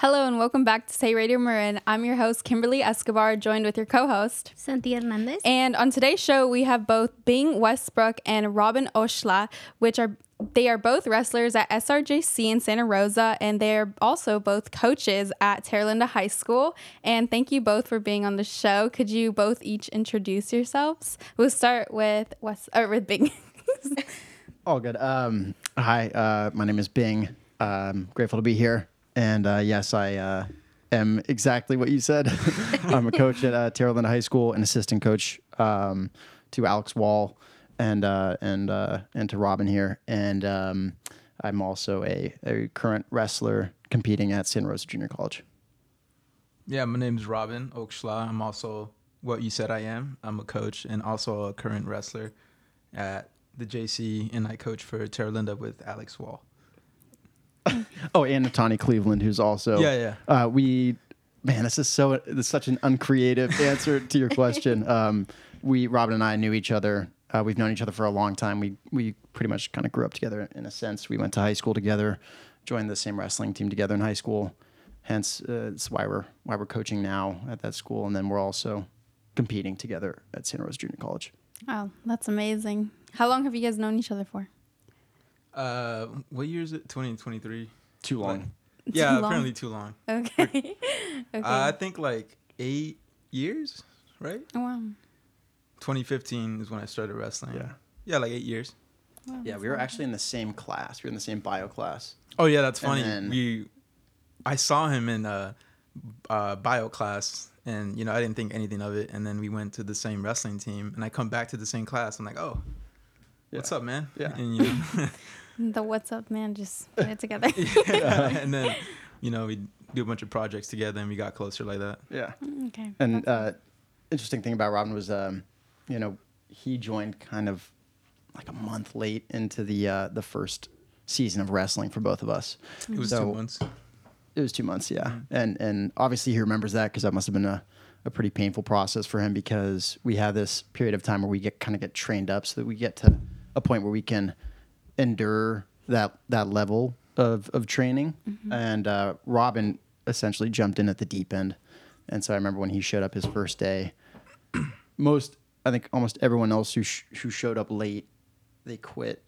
Hello and welcome back to TAY Radio Marin. I'm your host, Kimberly Escobar, joined with your co host. Cynthia Hernandez. And on today's show, we have both Bing Westbrook and Robin Oshla, which are they are both wrestlers at SRJC in Santa Rosa, and they're also both coaches at Terra Linda High School. And thank you both for being on the show. Could you both each introduce yourselves? We'll start with West or with Bing. All good. Um, hi, uh, my name is Bing. Um, grateful to be here. And uh, yes, I uh, am exactly what you said. I'm a coach at uh, Terra Linda High School, an assistant coach um, to Alex Wall and uh, and uh, and to Robin here. And um, I'm also a, a current wrestler competing at Santa Rosa Junior College. Yeah, my name is Robin Oakschla. I'm also what you said I am. I'm a coach and also a current wrestler at the JC, and I coach for Terra Linda with Alex Wall. Oh, and Tawny Cleveland, who's also Yeah, yeah. Uh, we, man, this is so this is such an uncreative answer to your question. Um, we Robin and I knew each other. Uh, we've known each other for a long time. We we pretty much kind of grew up together in a sense. We went to high school together, joined the same wrestling team together in high school. Hence, uh, it's why we're why we're coaching now at that school, and then we're also competing together at Santa Rosa Junior College. wow, that's amazing. How long have you guys known each other for? Uh, what year is it? 2023. Too long. Yeah, long? apparently too long. Okay. okay. Uh, I think like eight years, right? Oh, wow. 2015 is when I started wrestling. Yeah. Yeah, like eight years. Wow, Yeah, we were actually in the same class. We were in the same bio class. Oh yeah, that's funny. then- we, I saw him in a, uh bio class, and you know I didn't think anything of it. And then we went to the same wrestling team, and I come back to the same class. I'm like, oh, what's up, man? Yeah. And you know, The what's up, man? Just put it together. yeah. and then you know we do a bunch of projects together, and we got closer like that. Yeah. okay. And uh, interesting thing about Robin was, um, you know, he joined kind of like a month late into the uh, the first season of wrestling for both of us. It was So- two months. It was two months, yeah, Mm-hmm. and and obviously he remembers that because that must have been a, a pretty painful process for him because we have this period of time where we get kind of get trained up so that we get to a point where we can endure that that level of of training. And uh, Robin essentially jumped in at the deep end, and so I remember when he showed up his first day, most I think almost everyone else who sh- who showed up late, they quit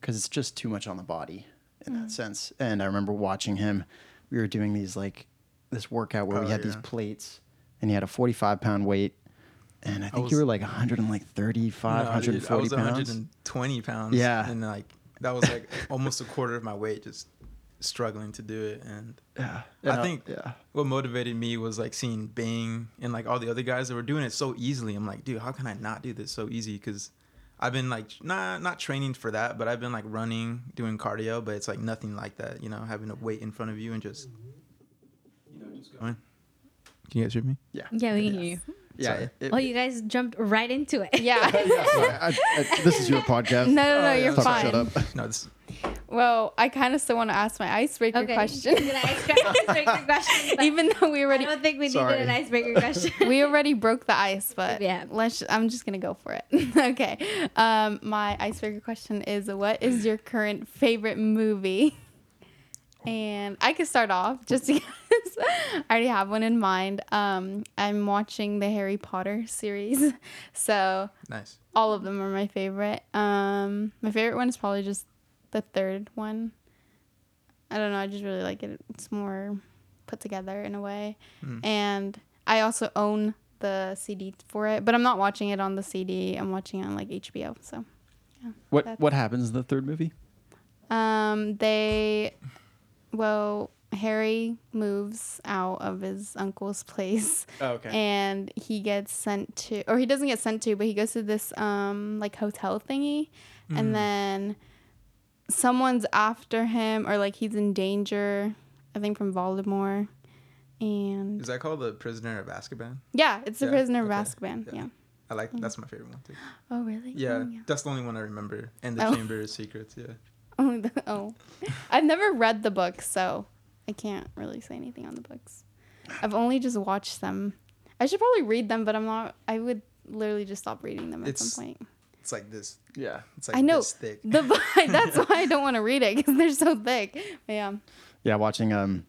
because it's just too much on the body in that sense. And I remember watching him. We were doing these like this workout where we Oh, had these plates, and he had a 45 pound weight, and I think you was- were like 135, No, dude, 140 I was pounds. 120 pounds. Yeah. and like that was like almost a quarter of my weight, just struggling to do it. And Yeah, I And, think yeah. what motivated me was like seeing Bing and like all the other guys that were doing it so easily. I'm like, dude, how can I not do this so easy? Because I've been like not not training for that, but I've been like running, doing cardio, but it's like nothing like that. You know, having a weight in front of you and just you know just going. Can you guys hear me? Yeah, yeah, we can hear you. Yeah. Sorry. it- it- Oh, you guys jumped right into it. Yeah. yeah, I, I, this is your podcast. No, no, no, yeah. you're Stop, fine. Shut up. No, this. Well, I kind of still want to ask my icebreaker Okay. question, You're gonna ask an icebreaker question, even though we already, I don't think we Sorry. needed an icebreaker question. we already broke the ice. But Yeah. let's. I'm just gonna go for it. okay. Um, my icebreaker question is: What is your current favorite movie? And I could start off just because I already have one in mind. Um, I'm watching the Harry Potter series, so Nice. all of them are my favorite. Um, my favorite one is probably just the third one. I don't know. I just really like it. It's more put together in a way, Hmm. and I also own the CD for it, but I'm not watching it on the CD. I'm watching it on like HBO. So, What what happens in the third movie? um, they, well, Harry moves out of his uncle's place Oh, okay. and he gets sent to or he doesn't get sent to but he goes to this um like hotel thingy Mm. and then someone's after him or like he's in danger i think from voldemort and Is that called the Prisoner of Azkaban? yeah it's the Yeah, prisoner of okay, azkaban yeah. yeah. I like that's my favorite one too. oh really Yeah, oh, that's the only one I remember. And the Oh. Chamber of Secrets. Yeah. Oh, the- oh. i've never read the books so i can't really say anything on the books i've only just watched them i should probably read them but i'm not i would literally just stop reading them at It's- some point It's like this. yeah. It's like I know this thick. the that's why I don't want to read it because they're so thick. But yeah, Yeah, watching um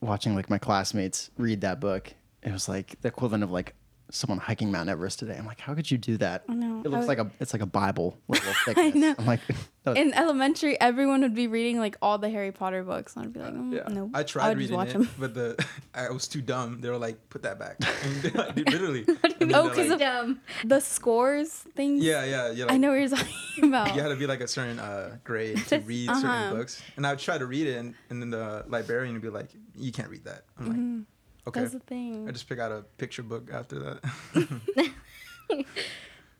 watching like my classmates read that book. It was like the equivalent of like someone hiking Mount Everest today. I'm like, how could you do that? I know. It looks was- like a it's like a Bible level thickness. know. I'm like, that was- In elementary, everyone would be reading like all the Harry Potter books, and I'd be like, mm, Yeah, no. I tried would just reading watch it, them. but the I was too dumb. They were like, "Put that back." Like, literally. And then Oh, they're 'cause like- of- Dumb. The scores things. yeah, yeah, yeah. Like, I know what you're talking about. You had to be like a certain uh, grade to read Uh-huh. certain books, and I would try to read it, and, and then the librarian would be like, "You can't read that." I'm like, "Okay." That's the thing. I just pick out a picture book after that.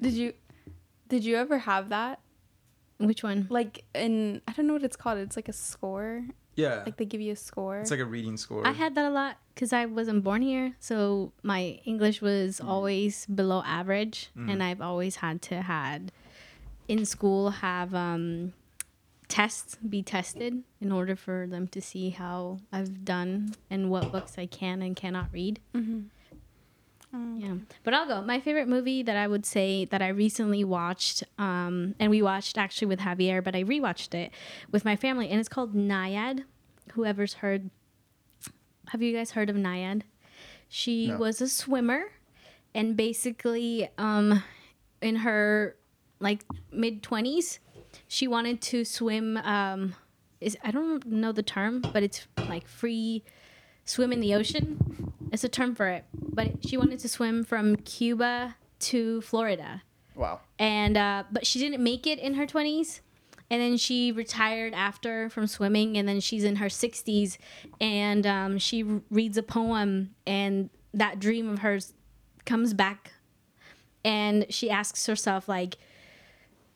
Did you did you ever have that? Which one? Like in I don't know what it's called. It's like a score. yeah, Like they give you a score. it's like a reading score. I had that a lot because I wasn't born here, so my English was always below average, and I've always had to had in school have um, tests be tested in order for them to see how I've done and what books I can and cannot read. Yeah, but I'll go. My favorite movie that I would say that I recently watched, um, and we watched actually with Javier, but I rewatched it with my family, and it's called Nyad. Whoever's heard, have you guys heard of Nyad? She No. was a swimmer, and basically, um, in her like mid twenties, she wanted to swim. Um, is I don't know the term, but it's like free swim in the ocean. It's a term for it. But she wanted to swim from Cuba to Florida. wow. And uh, but she didn't make it in her 20s. And then she retired after from swimming and then she's in her 60s and um, she r- reads a poem and that dream of hers comes back and she asks herself like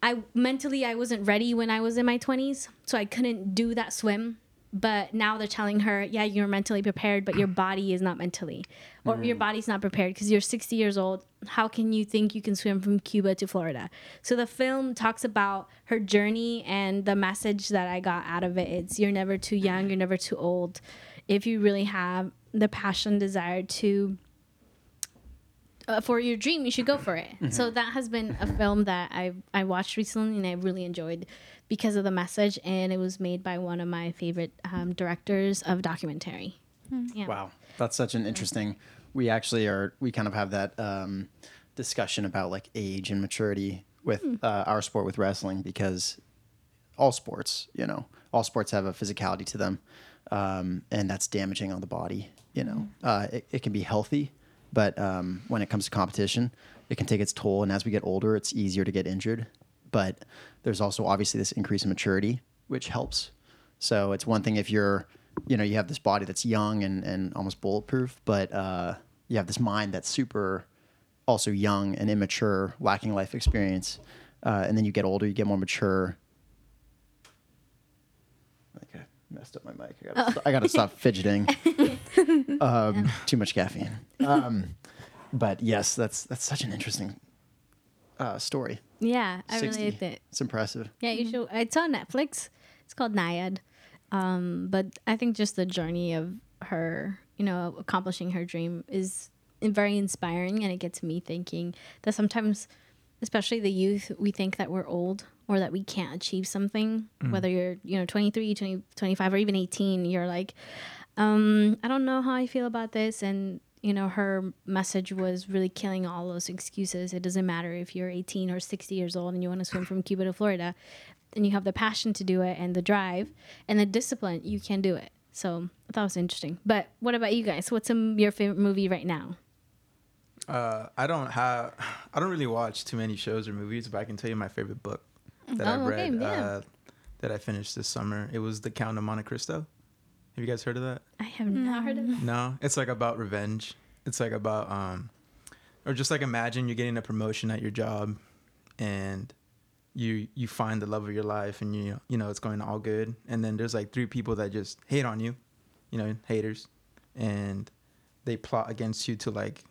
I mentally I wasn't ready when I was in my 20s, so I couldn't do that swim. But now they're telling her, yeah, you're mentally prepared, but your body is not mentally, or your mm. body's not prepared because you're 60 years old. How can you think you can swim from Cuba to Florida? So the film talks about her journey and the message that I got out of it. It's you're never too young, you're never too old. If you really have the passion, desire to uh, for your dream, you should go for it. So that has been a film that I I watched recently and I really enjoyed because of the message, and it was made by one of my favorite um, directors of documentary. Yeah. Wow, that's such an interesting. We actually are. We kind of have that um, discussion about like age and maturity with uh, our sport with wrestling because all sports, you know, all sports have a physicality to them, um, and that's damaging on the body. You know, uh, it, it can be healthy, but um, when it comes to competition, it can take its toll. And as we get older, it's easier to get injured. But there's also obviously this increase in maturity, which helps. So it's one thing if you're, you know, you have this body that's young and, and almost bulletproof, but uh, you have this mind that's super also young and immature, lacking life experience. Uh, and then you get older, you get more mature. Okay, messed up my mic. I gotta, st- I gotta stop fidgeting. um, too much caffeine. Um, but yes, that's that's such an interesting uh, story. Yeah, I 60. really liked it. It's impressive. Yeah, you should. It's on Netflix. It's called Nyad. Um, but I think just the journey of her, you know, accomplishing her dream is very inspiring, and it gets me thinking that sometimes, especially the youth, we think that we're old or that we can't achieve something. Whether you're, you know, 23, 20, 25, or even 18, you're like, um, I don't know how I feel about this. And, you know, her message was really killing all those excuses. It doesn't matter if you're 18 or 60 years old and you want to swim from Cuba to Florida and you have the passion to do it and the drive and the discipline, you can do it. So I thought it was interesting. But what about you guys? What's um, your favorite movie right now? Uh, I don't have, I don't really watch too many shows or movies, but I can tell you my favorite book that I've Oh, okay, read yeah. uh, that I finished this summer. It was The Count of Monte Cristo. Have you guys heard of that? I have not heard of it. No, it's like about revenge. It's like about um, or just like imagine you're getting a promotion at your job, and you you find the love of your life, and you you know it's going all good, and then there's like three people that just hate on you, you know, haters, and they plot against you to like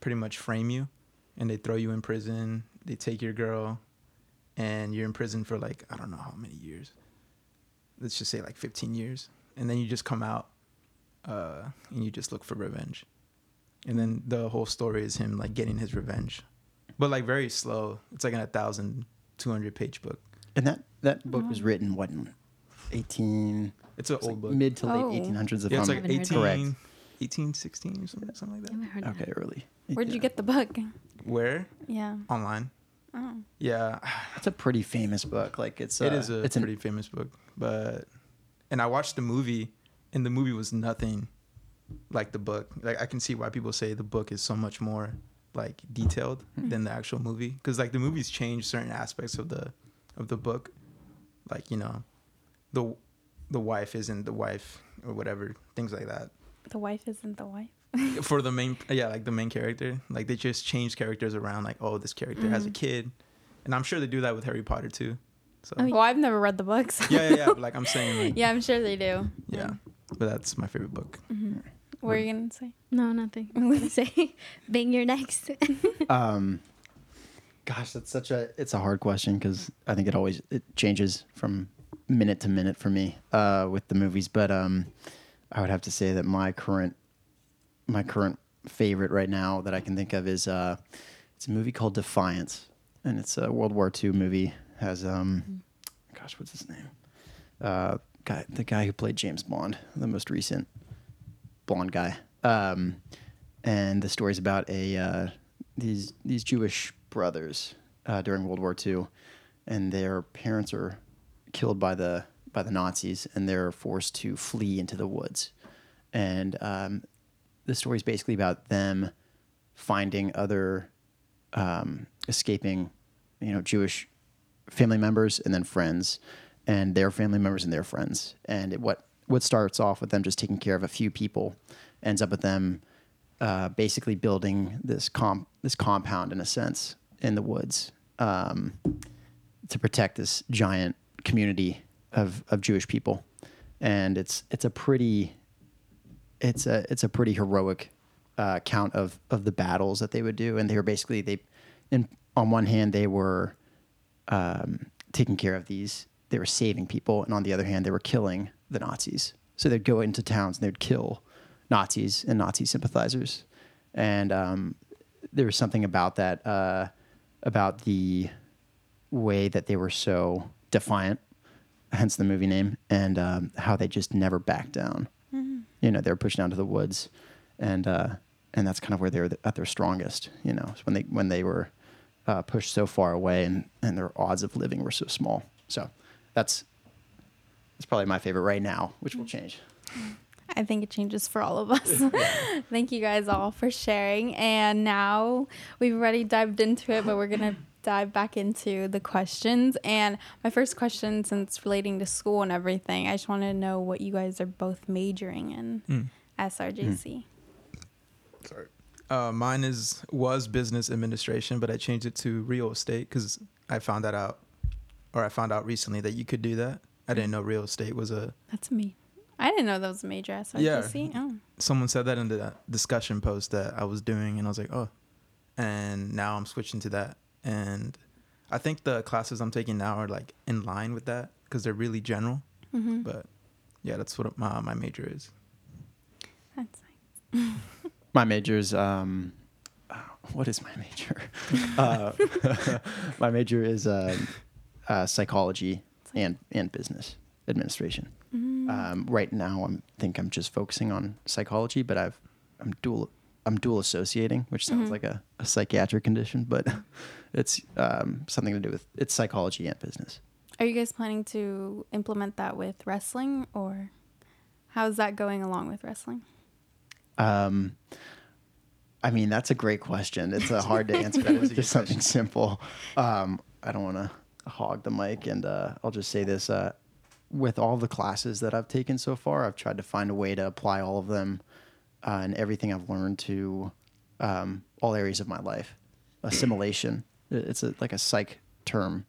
pretty much frame you, and they throw you in prison. They take your girl, and you're in prison for like I don't know how many years. Let's just say like 15 years, and then you just come out uh, and you just look for revenge. And then the whole story is him like getting his revenge, but like very slow. It's like in a thousand two hundred page book. And that that book was written what in 18 It's an It's old like book. mid to late Oh. 1800s, if yeah, it's I'm like haven't heard 18, correct. 1816 or something, something like I that. haven't heard Okay, that. early. Where'd you get the book? Where? Yeah. Online. Oh. Yeah, It's a pretty famous book. Like it's uh, it is a it's pretty an famous book, but and I watched the movie, and the movie was nothing like the book. Like I can see why people say the book is so much more like detailed than the actual movie, because like the movies change certain aspects of the of the book, like you know, the the wife isn't the wife or whatever, things like that. The wife isn't the wife. For the main, yeah, like the main character, like they just change characters around. Like, oh, this character has a Mhm. kid, and I'm sure they do that with Harry Potter too. So Oh, Well, I've never read the books. yeah, yeah, yeah. But like I'm saying, like, yeah, I'm sure they do. yeah. But that's my favorite book. hmm What were you gonna say? No, nothing. I'm gonna say, Bing, you're next. um gosh that's such a it's a hard question because i think it always it changes from minute to minute for me uh with the movies but um i would have to say that my current my current favorite right now that i can think of is uh it's a movie called defiance and it's a world war ii movie. Has um gosh what's his name? Uh guy the guy who played james bond the most recent blonde guy. Um and the story's about a uh, these these Jewish brothers uh, during World War II, and their parents are killed by the by the Nazis, and they're forced to flee into the woods. And um, the story is basically about them finding other um, escaping, you know, Jewish family members and then friends, and their family members and their friends. And it, what what starts off with them just taking care of a few people ends up with them uh, basically building this comp this compound in a sense in the woods um, to protect this giant community of, of Jewish people, and it's it's a pretty it's a it's a pretty heroic uh, count of of the battles that they would do, and they were basically they, in on one hand they were um, taking care of these, they were saving people, and on the other hand they were killing the Nazis. So they'd go into towns and they'd kill Nazis and Nazi sympathizers, and um, there was something about that uh, about the way that they were so defiant, hence the movie name, and um, how they just never backed down. You know, they were pushed down to the woods, and uh, and that's kind of where they were at their strongest. You know, when they when they were uh, pushed so far away, and and their odds of living were so small. So that's that's probably my favorite right now, which will change. I think it changes for all of us. Thank you guys all for sharing. And now we've already dived into it, but we're going to dive back into the questions. And my first question, since relating to school and everything, I just want to know what you guys are both majoring in Mm. SRJC. Sorry. Uh, mine is was business administration, but I changed it to real estate because I found that out, or I found out recently that you could do that. I didn't know real estate was a. That's me. I didn't know that was a major SRJC. Oh. Someone said that in the discussion post that I was doing, and I was like, oh. And now I'm switching to that, and I think the classes I'm taking now are like in line with that because they're really general. hmm But yeah, that's what my my major is. That's nice. My major is um, uh, what is my major? uh, my major is uh, uh, psychology and and business administration. Mm. Um, right now, I'm think I'm just focusing on psychology, but I've I'm dual I'm dual associating, which sounds Mhm. like a, a psychiatric condition, but it's um, something to do with it's psychology and business. Are you guys planning to implement that with wrestling or how's that going along with wrestling? Um, I mean, that's a great question. It's uh, hard to answer that with just something simple. Um, I don't want to hog the mic, and uh, I'll just say this: uh, with all the classes that I've taken so far, I've tried to find a way to apply all of them uh, and everything I've learned to um, all areas of my life. Assimilation. It's a, like a psych term,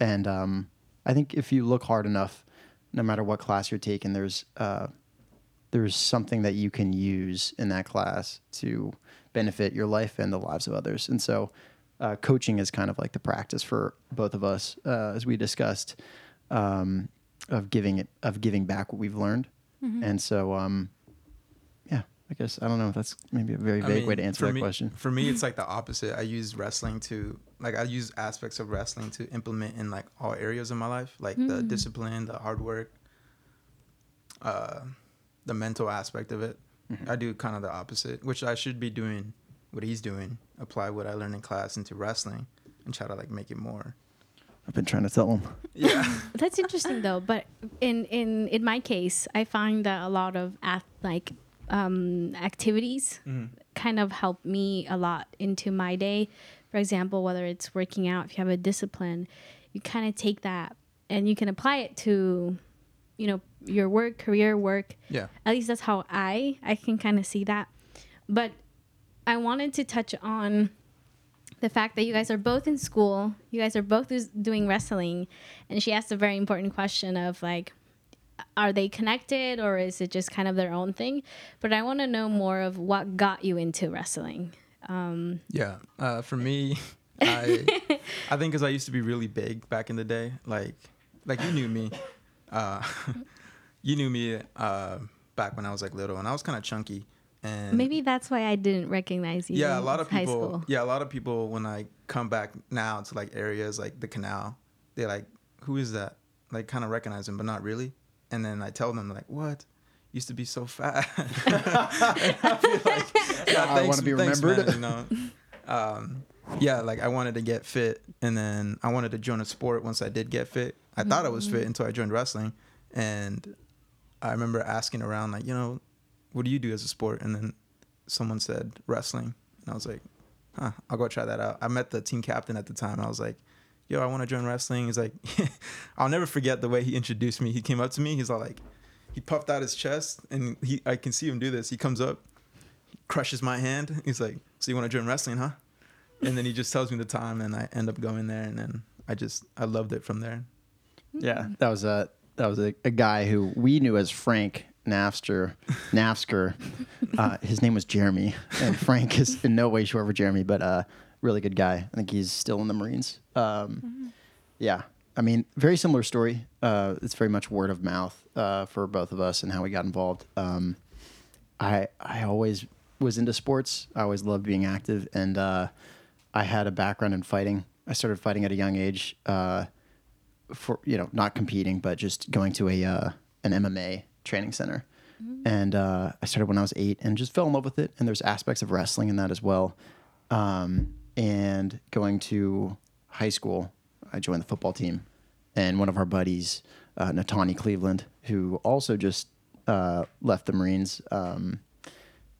and um, I think if you look hard enough, no matter what class you're taking, there's uh, there's something that you can use in that class to benefit your life and the lives of others. And so, uh, coaching is kind of like the practice for both of us, uh, as we discussed, um, of giving it of giving back what we've learned. And so, um, yeah, I guess I don't know. If that's maybe a very I vague mean, way to answer for that me- question. For me, it's like the opposite. I use wrestling to like I use aspects of wrestling to implement in like all areas of my life, like the Mm. discipline, the hard work. uh, the mental aspect of it. I do kind of the opposite, which I should be doing what he's doing, apply what I learned in class into wrestling and try to like make it more. I've been trying to tell him. Yeah. That's interesting though. But in in in my case, I find that a lot of ath- like um, activities kind of help me a lot into my day. For example, whether it's working out, if you have a discipline, you kind of take that and you can apply it to, you know, your work, career, work. yeah. At least that's how I I can kind of see that. But I wanted to touch on the fact that you guys are both in school. You guys are both doing wrestling, and she asked a very important question of like, are they connected or is it just kind of their own thing? But I want to know more of what got you into wrestling. Um, Yeah. Uh, for me, I I think because I used to be really big back in the day. Like like you knew me. Uh, you knew me uh, back when I was like little, and I was kind of chunky. And maybe that's why I didn't recognize you. yeah, a lot of people. Yeah, a lot of people when I come back now to like areas like the canal, they're like, "Who is that?" Like kind of recognize him, but not really. And then I tell them like, "What?" Used to be so fat. And I feel like, yeah, I wanna be thanks, remembered. man, you know, um, yeah, like I wanted to get fit, and then I wanted to join a sport. Once I did get fit, I thought I was fit until I joined wrestling, and I remember asking around, like, you know, what do you do as a sport? And then someone said wrestling, and I was like, huh, I'll go try that out. I met the team captain at the time. I was like, yo, I want to join wrestling. He's like, I'll never forget the way he introduced me. He came up to me. He's all like, he puffed out his chest, and he, I can see him do this. He comes up, crushes my hand. He's like, so you want to join wrestling, huh? And then he just tells me the time, and I end up going there, and then I just I loved it from there. Yeah, that was a that was a, a guy who we knew as Frank Napster, Napsker. Uh, his name was Jeremy, and Frank is in no way short for Jeremy, but uh, really good guy. I think he's still in the Marines. Um, Yeah, I mean, very similar story. Uh, it's very much word of mouth uh, for both of us and how we got involved. Um, I I always was into sports. I always loved being active, and uh, I had a background in fighting. I started fighting at a young age. Uh, for you know, not competing, but just going to a uh, an MMA training center. And uh, I started when I was eight, and just fell in love with it. And there's aspects of wrestling in that as well. Um, and going to high school, I joined the football team, and one of our buddies, uh, Natani Cleveland, who also just uh, left the Marines. Um,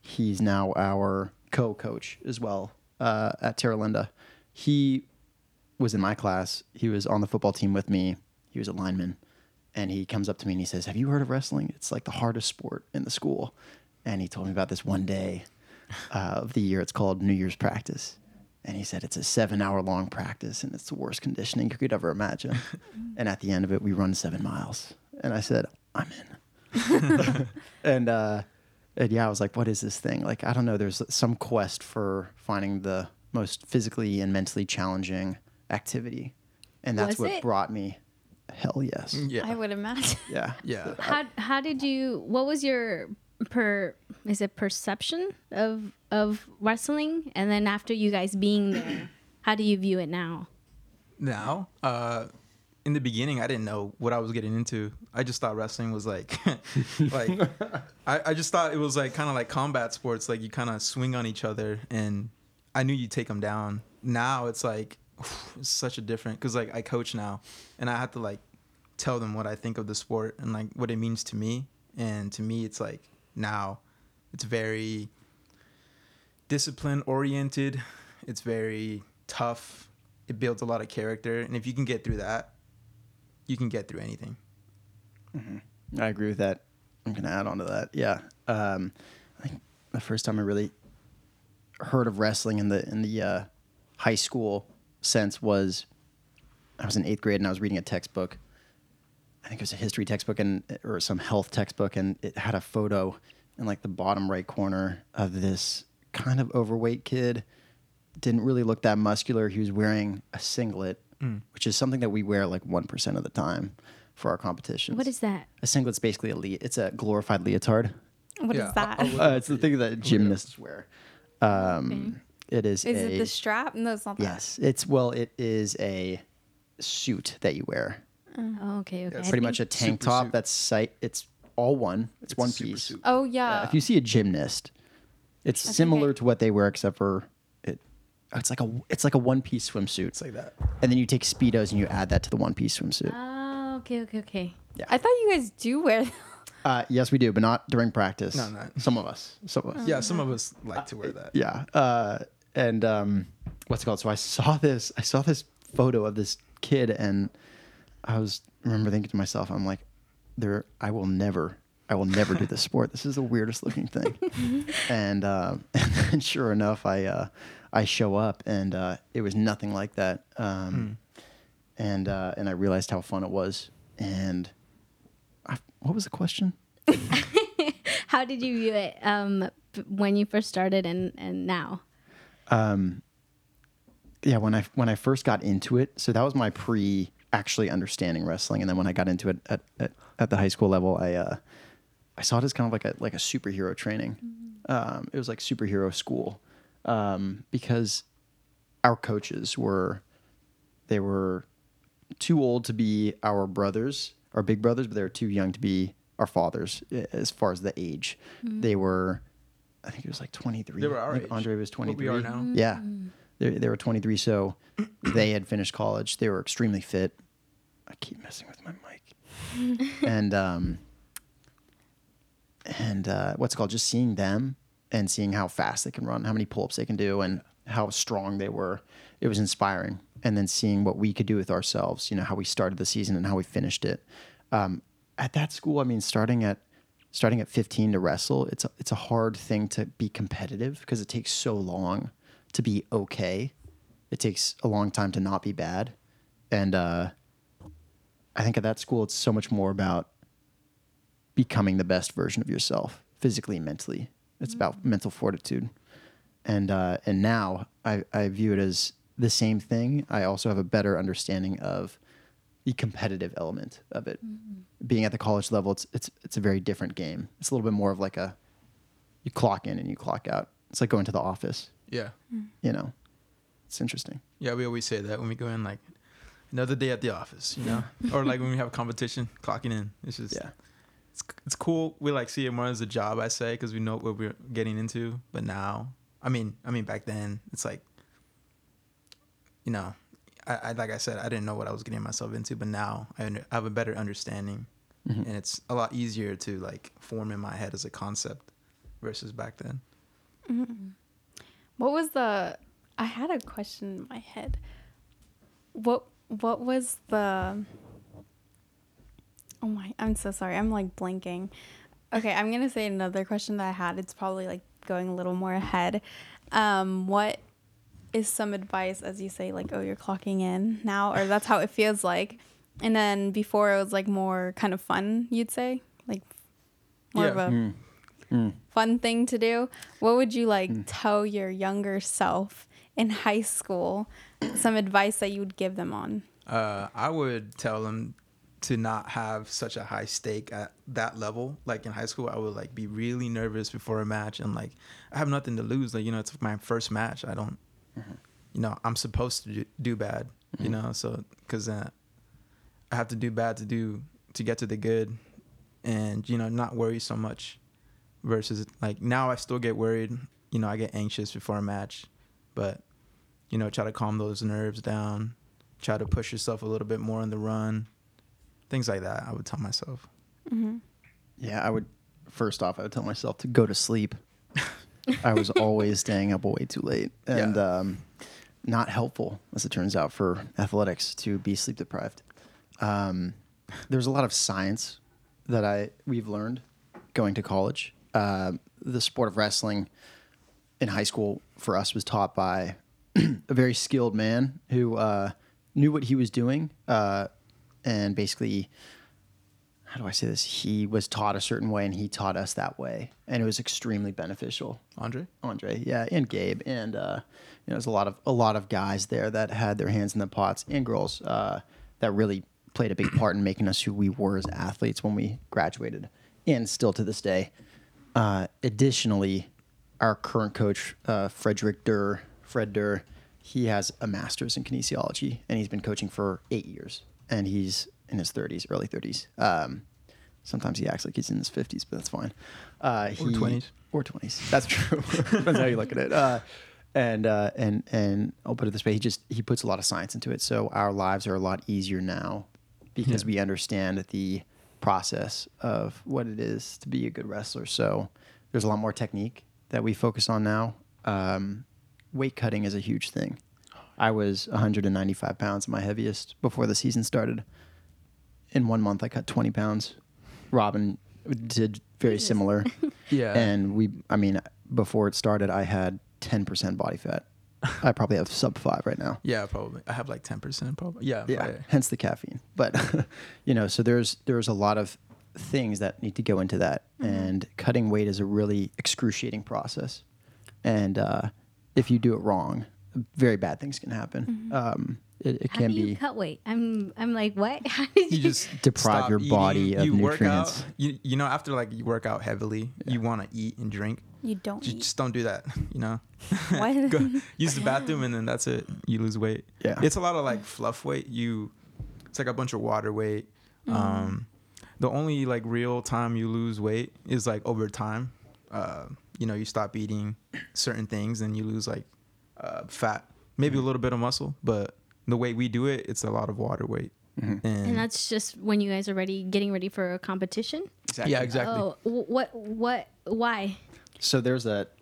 he's now our co-coach as well uh, at Terra Linda. He was in my class. He was on the football team with me. He was a lineman, and he comes up to me and he says, "Have you heard of wrestling? It's like the hardest sport in the school." And he told me about this one day uh, of the year. It's called New Year's practice, and he said it's a seven-hour-long practice, and it's the worst conditioning you could ever imagine. and at the end of it, we run seven miles. And I said, "I'm in." and uh, and yeah, I was like, "What is this thing?" Like, I don't know. There's some quest for finding the most physically and mentally challenging activity, and that's Was what it? brought me. Hell yes. Yeah, I would imagine. Yeah. yeah. how how did you what was your per is it perception of of wrestling? And then after you guys being there how do you view it now? Now uh in the beginning i didn't know what i was getting into. I just thought wrestling was like like I, I just thought it was like kind of like combat sports like you kind of swing on each other and i knew you'd take them down. Now it's like it's such a different because like i coach now and i have to like tell them what i think of the sport and like what it means to me. And to me it's like now it's very discipline oriented it's very tough it builds a lot of character and if you can get through that you can get through anything I agree with that. I'm gonna add on to that. Yeah. Um, I think the first time I really heard of wrestling in the in the uh, high school sense was I was in eighth grade and I was reading a textbook. I think it was a history textbook and or some health textbook, and it had a photo in like the bottom right corner of this kind of overweight kid. Didn't really look that muscular. He was wearing a singlet, which is something that we wear like one percent of the time for our competitions. what is that A singlet's basically a le- it's a glorified leotard. What is Yeah, that? I'll- I'll Uh, it's the thing that gymnasts wear. Um, It is. is a, it the strap? No, it's not that. Yes, it's well, it is a suit that you wear. Oh, okay okay It's I Pretty much a tank Super top suit. that's sight. It's all one. It's, It's a one super piece. suit. Oh Yeah, yeah. if you see a gymnast, it's think similar I- to what they wear, except for it. It's like a it's like a one piece swimsuit, It's like that. and then you take speedos and you add that to the one piece swimsuit. Oh, okay, okay, okay. Yeah. I thought you guys do wear. Uh, yes, we do, but not during practice. No, not- Some of us. Some of us. Yeah, some of us like to wear that. Yeah. Uh, and um, what's it called? So I saw this. I saw this photo of this kid, and I was remember thinking to myself, I'm like, there. I will never. I will never do this sport. This is the weirdest looking thing. and um, and sure enough, I uh, I show up, and uh, it was nothing like that. Um, And uh, and I realized how fun it was. And I, what was the question? How did you view it um, when you first started and, and now? yeah when i when i first got into it so that was my pre actually understanding wrestling. And then when i got into it at, at, at the high school level i uh i saw it as kind of like a like a superhero training. Um it was like superhero school um because our coaches were they were too old to be our brothers our big brothers but they were too young to be our fathers as far as the age. They were i think it was like 23 They were our I age. andre was What 23 we are now. yeah. They, they were 23, so they had finished college. They were extremely fit. I keep messing with my mic. and um, and uh, what's it called? Just seeing them and seeing how fast they can run, how many pull-ups they can do, and how strong they were. It was inspiring. And then seeing what we could do with ourselves, you know, how we started the season and how we finished it. Um, at that school, I mean, starting at starting at 15 to wrestle, it's a, it's a hard thing to be competitive because it takes so long to be okay. It takes a long time to not be bad. And uh, I think at that school, it's so much more about becoming the best version of yourself, physically and mentally. It's about mental fortitude. And uh, and now I, I view it as the same thing. I also have a better understanding of the competitive element of it. Being at the college level, it's it's it's a very different game. It's a little bit more of like a you clock in and you clock out. It's like going to the office. Yeah. You know, it's interesting. Yeah, we always say that when we go in, like another day at the office, you know, or like when we have a competition, clocking in. It's just, Yeah. it's it's cool. We like see it more as a job, I say, because we know what we're getting into. But now, I mean, I mean, back then, it's like, you know, I, I like I said, I didn't know what I was getting myself into, but now I, under, I have a better understanding, mm-hmm. and it's a lot easier to like form in my head as a concept versus back then. Mm-hmm. What was the? I had a question in my head. What What was the? Oh my! I'm so sorry. I'm like blinking. Okay, I'm gonna say another question that I had. It's probably like going a little more ahead. Um, what is some advice as you say like, oh, you're clocking in now, or that's how it feels like, and then before it was like more kind of fun. You'd say like more of Yeah. a Mm. Fun thing to do. What would you like tell your younger self in high school? Some advice that you would give them on. Uh, I would tell them to not have such a high stake at that level. Like in high school, I would like be really nervous before a match, and like I have nothing to lose. Like you know, it's my first match. I don't, you know, I'm supposed to do, do bad. You know, so because uh, I have to do bad to do to get to the good, and you know, not worry so much. Versus like now, I still get worried. You know, I get anxious before a match, but you know, try to calm those nerves down try to push yourself a little bit more in the run things like that i would tell myself Yeah, I would. First off, I would tell myself to go to sleep. I was always staying up way too late, and Yeah. um, not helpful, as it turns out, for athletics to be sleep deprived. Um, there's a lot of science that I we've learned going to college. Uh, the sport of wrestling in high school for us was taught by a very skilled man who uh, knew what he was doing uh, and basically how do I say this? He was taught a certain way and he taught us that way. And it was extremely beneficial. andre Andre, yeah, and Gabe, and uh, you know, there's a lot of a lot of guys there that had their hands in the pots, and girls uh, that really played a big part in making us who we were as athletes when we graduated, and still to this day. Uh, additionally, our current coach, uh, Frederick Durr, Fred Durr, he has a master's in kinesiology, and he's been coaching for eight years, and he's in his 30s, early 30s. Um, Sometimes he acts like he's in his fifties, but that's fine. Uh, Or 20s. or twenties. That's true. Depends how you look at it. Uh, and uh, and and I'll put it this way: he just he puts a lot of science into it. So our lives are a lot easier now because Yeah. we understand the process of what it is to be a good wrestler. So there's a lot more technique that we focus on now. Um, weight cutting is a huge thing. I was 195 pounds, my heaviest, before the season started. In one month, I cut 20 pounds. Robin did very similar. Yeah. And we, I mean, before it started, I had 10% body fat. I probably have sub five right now. yeah, probably. I have like ten percent probably. Yeah. Yeah, probably. hence the caffeine. But you know, so there's there's a lot of things that need to go into that, and cutting weight is a really excruciating process. And uh, if you do it wrong, very bad things can happen. Um, it, it How can do you be cut weight? I'm I'm like, what? How did You just Deprive stop your body of you Work nutrients. out, you, you know, after like you work out heavily, you want to eat and drink. You don't Just, eat. just don't do that. You know, What? Go, use the bathroom and then that's it. You lose weight. Yeah. it's a lot of like fluff weight. You, it's like a bunch of water weight. Um, the only like real time you lose weight is like over time. Uh, you know, you stop eating certain things and you lose like uh, fat, maybe a little bit of muscle, but the way we do it, it's a lot of water weight. And, and that's just when you guys are ready, getting ready for a competition. exactly. yeah, exactly. Oh, wh- what what why? So there's that.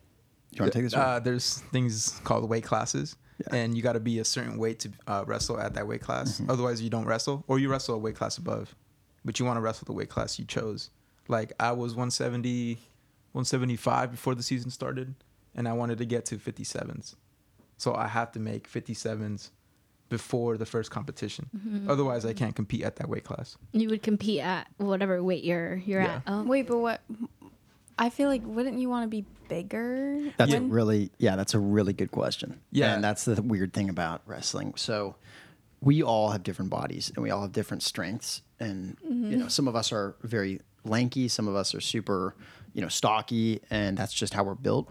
You want to take this? one? Uh, there's things called weight classes, Yeah. and you got to be a certain weight to uh, wrestle at that weight class. Mm-hmm. Otherwise, you don't wrestle, or you wrestle a weight class above, but you want to wrestle the weight class you chose. Like I was 170, 175 before the season started, and I wanted to get to 57s, so I have to make 57s before the first competition. Mm-hmm. Otherwise, I can't compete at that weight class. You would compete at whatever weight you're you're Yeah. at. Oh, Wait, but what? I feel like wouldn't you want to be bigger? That's a when- really yeah, that's a really good question. Yeah. And that's the weird thing about wrestling. So we all have different bodies and we all have different strengths and you know, mm-hmm. some of us are very lanky, some of us are super, you know, stocky and that's just how we're built.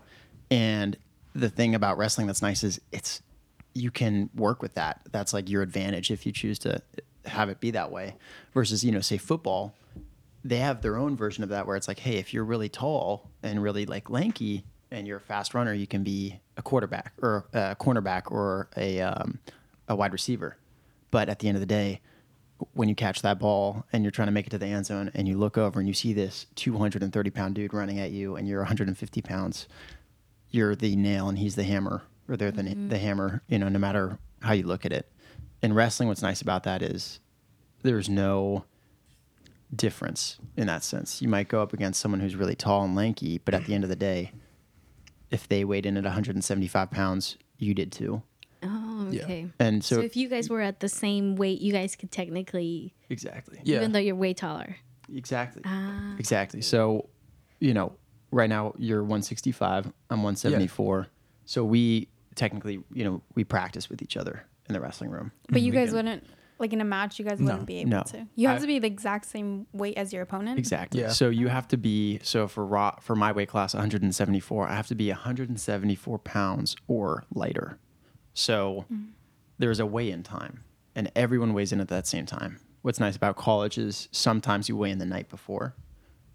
And the thing about wrestling that's nice is it's you can work with that. That's like your advantage if you choose to have it be that way versus, you know, say football, they have their own version of that where it's like, hey, if you're really tall and really like lanky and you're a fast runner, you can be a quarterback or a cornerback or a um, a wide receiver. But at the end of the day, when you catch that ball and you're trying to make it to the end zone and you look over and you see this 230 pound dude running at you and you're 150 pounds, you're the nail and he's the hammer or they're the, the hammer, you know, no matter how you look at it. In wrestling, what's nice about that is there's no difference in that sense. You might go up against someone who's really tall and lanky, but at the end of the day, if they weighed in at 175 pounds, you did too. oh Yeah. okay. And So, so, if you guys were at the same weight, you guys could technically, exactly, Yeah. even though you're way taller. exactly, Ah. exactly. So, you know, right now you're 165, I'm 174. So we technically, you know, we practice with each other in the wrestling room. But you guys can- wouldn't like in a match. You guys No. wouldn't be able No. to. You have I- to be the exact same weight as your opponent. Exactly. Yeah. So you have to be so for raw for my weight class 174, I have to be 174 pounds or lighter. So mm. there's a weigh-in time, and everyone weighs in at that same time. What's nice about college is sometimes you weigh in the night before,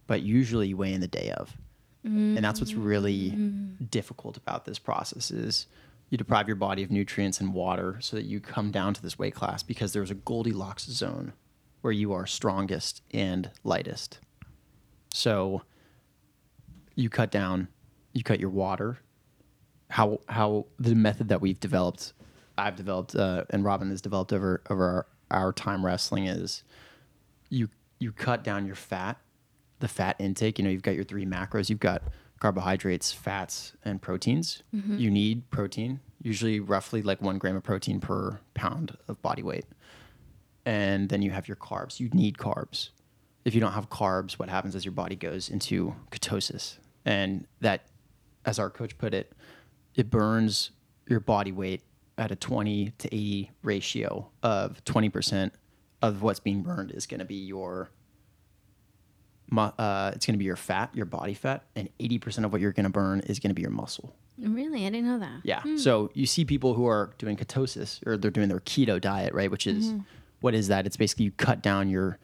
but usually you weigh in the day of, and that's what's really mm. difficult about this process is you deprive your body of nutrients and water so that you come down to this weight class because there's a Goldilocks zone where you are strongest and lightest. So you cut down, you cut your water. How how the method that we've developed, I've developed, uh, and Robin has developed over over our, our time wrestling is you you cut down your fat, the fat intake. You know, you've got your three macros. You've got carbohydrates, fats, and proteins. Mm-hmm. You need protein, usually roughly like one gram of protein per pound of body weight and then you have your carbs. You need carbs. If you don't have carbs, what happens is your body goes into ketosis. And that, as our coach put it, it burns your body weight at a 20 to 80 ratio of 20% of what's being burned is going to be your uh, it's going to be your fat, your body fat, and 80% of what you're going to burn is going to be your muscle. Really, I didn't know that. Yeah. So you see people who are doing ketosis or they're doing their keto diet, right? Which is what is that? It's basically you cut down your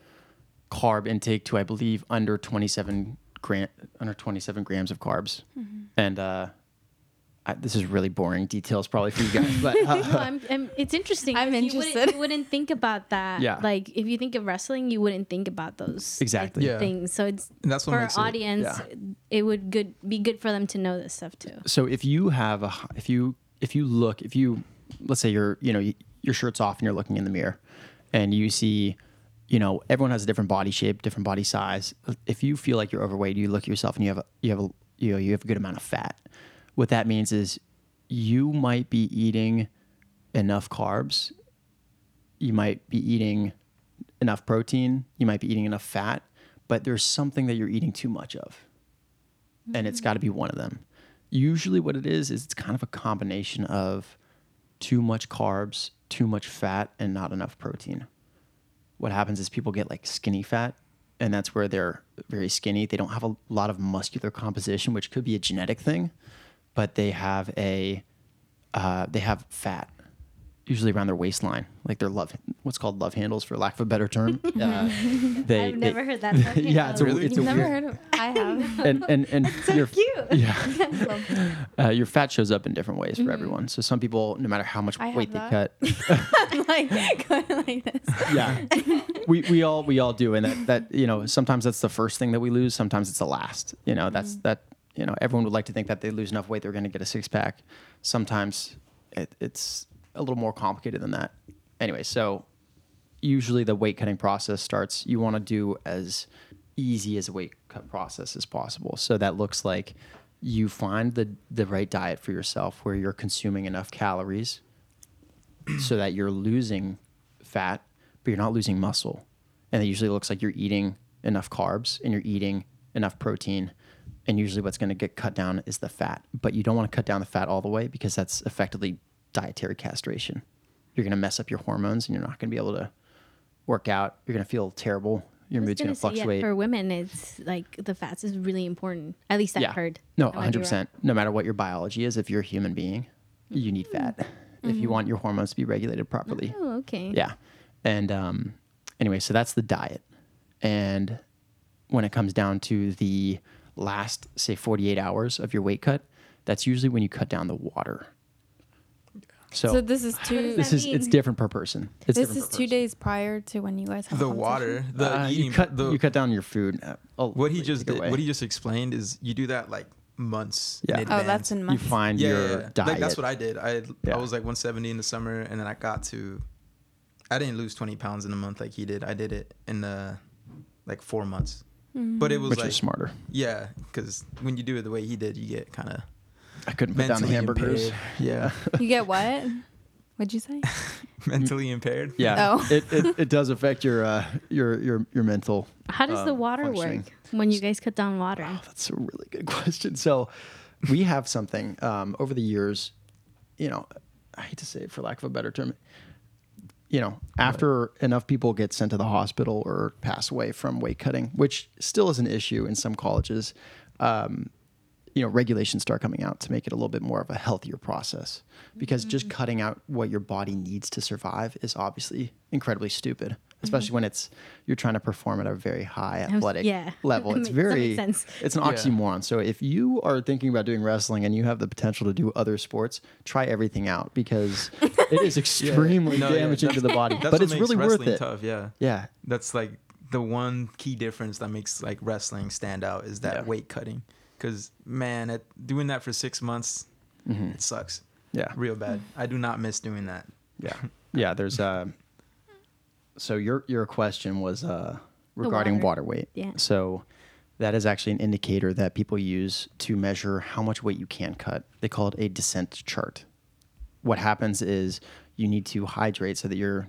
carb intake to I believe under 27 gram under 27 grams of carbs, Mm-hmm. and uh, I, this is really boring details probably for you guys, but uh, No, I'm, I'm, it's interesting. I'm 'cause You interested. wouldn't, you wouldn't think about that. Yeah. Like if you think of wrestling, you wouldn't think about those like, Exactly. Yeah. things. So it's And that's what for our makes it- audience. yeah. It would good be good for them to know this stuff too. so if you have a h- if you if you look if you let's say you're you know you, your shirt's off and you're looking in the mirror and you see you know everyone has a different body shape different body size if you feel like you're overweight you look at yourself and you have a you have a you know you have a good amount of fat what that means is you might be eating enough carbs you might be eating enough protein you might be eating enough fat but there's something that you're eating too much of and it's got to be one of them. Usually, what it is is it's kind of a combination of too much carbs, too much fat, and not enough protein. What happens is people get like skinny fat, and that's where they're very skinny. They don't have a lot of muscular composition, which could be a genetic thing, but they have a uh, they have fat usually around their waistline, like their love what's called love handles, for lack of a better term. Uh, they, I've they- never heard that. yeah, it's a, Really? it's You've never weird, heard of I have. and and and your cute. yeah, uh, your fat shows up in different ways for everyone. So some people, no matter how much Mm-hmm. I have weight they that. cut, like going like this. yeah, we we all we all do, and that that you know sometimes that's the first thing that we lose. Sometimes it's the last. You know, Mm-hmm. that's that. You know, everyone would like to think that they lose enough weight they're going to get a six pack. Sometimes it, it's a little more complicated than that. Anyway, so usually the weight cutting process starts you want to do as easy as a weight cut process as possible so that looks like you find the the right diet for yourself where you're consuming enough calories so that you're losing fat but you're not losing muscle and it usually looks like you're eating enough carbs and you're eating enough protein and usually what's going to get cut down is the fat but you don't want to cut down the fat all the way because that's effectively dietary castration you're going to mess up your hormones and you're not going to be able to work out you're going to feel terrible your mood's going to yeah, fluctuate for women, it's like the fats is really important. At least I've heard. no, I might be 100%. No matter what your biology is, if you're a human being, you need fat if you want your hormones to be regulated properly. Oh, okay. Yeah. And um, anyway, so that's the diet. And when it comes down to the last, say, 48 hours of your weight cut, that's usually when you cut down the water. So, So this is two. this that is it's different per person. It's This is per two person. days prior to when you guys have the water, the Uh, eating, you cut the, you cut down your food. Uh, what he just did, what he just explained is you do that like months. Yeah. In Oh, Oh, that's in months. you find yeah, your yeah, yeah. diet. Like that's what I did. I Yeah. I was like 170 in the summer, and then I got to. I didn't lose 20 pounds in a month like he did. I did it in uh, like four months. But it was which like is smarter. yeah, because when you do it the way he did, you get kind of I couldn't put down the hamburgers. impaired. Yeah, You get what? What'd you say? mentally impaired. Yeah, Oh. it, it, it does affect your uh, your your your mental. How does the um, water work when you guys cut down water? Oh, that's a really good question. So, we have something um, over the years. You know, I hate to say it for lack of a better term. You know, after enough people get sent to the hospital or pass away from weight cutting, which still is an issue in some colleges, um, you know, regulations start coming out to make it a little bit more of a healthier process. Because just cutting out what your body needs to survive is obviously incredibly stupid, especially when it's you're trying to perform at a very high athletic yeah. level. It's very sense. it's an Yeah. oxymoron. So if you are thinking about doing wrestling and you have the potential to do other sports, try everything out because it is extremely No, yeah, damaging to the body. That's But what it's makes really worth it. Tough, yeah. Yeah. That's like the one key difference that makes like wrestling stand out is that Yeah. weight cutting. Because man, at doing that for six months, Mm-hmm. it sucks Yeah. real bad. I do not miss doing that. Yeah. Yeah. There's uh so your your question was uh regarding water. water weight. Yeah. So that is actually an indicator that people use to measure how much weight you can cut. They call it a descent chart. What happens is you need to hydrate so that you're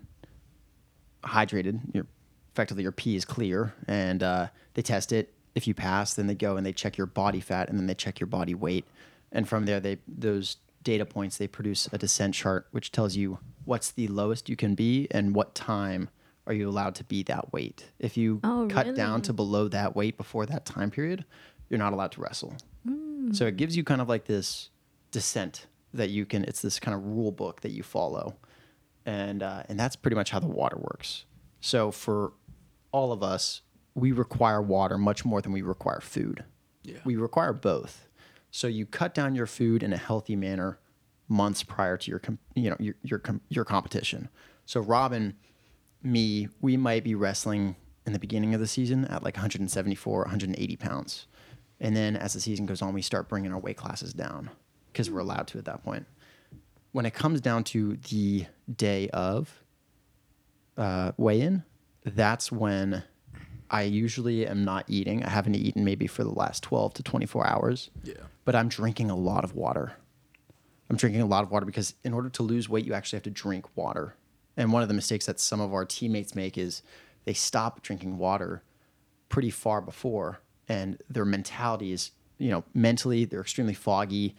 hydrated. You're effectively your pee is clear, and uh, they test it. If you pass, then they go and they check your body fat, and then they check your body weight, and from there, they those data points they produce a descent chart, which tells you what's the lowest you can be and what time are you allowed to be that weight. If you Oh, cut down to below that weight before that time period, you're not allowed to wrestle. So it gives you kind of like this descent that you can. It's this kind of rule book that you follow, and uh, and that's pretty much how the water works. So for all of us, we require water much more than we require food. Yeah. We require both. So you cut down your food in a healthy manner months prior to your com- you know your your com- your competition. So Robin, me, we might be wrestling in the beginning of the season at like 174, 180 pounds, and then as the season goes on, we start bringing our weight classes down because we're allowed to at that point. When it comes down to the day of uh, weigh-in, that's when I usually am not eating. I haven't eaten maybe for the last 12 to 24 hours. Yeah. But I'm drinking a lot of water. I'm drinking a lot of water because in order to lose weight, you actually have to drink water. And one of the mistakes that some of our teammates make is they stop drinking water pretty far before, and their mentality is, you know, mentally they're extremely foggy.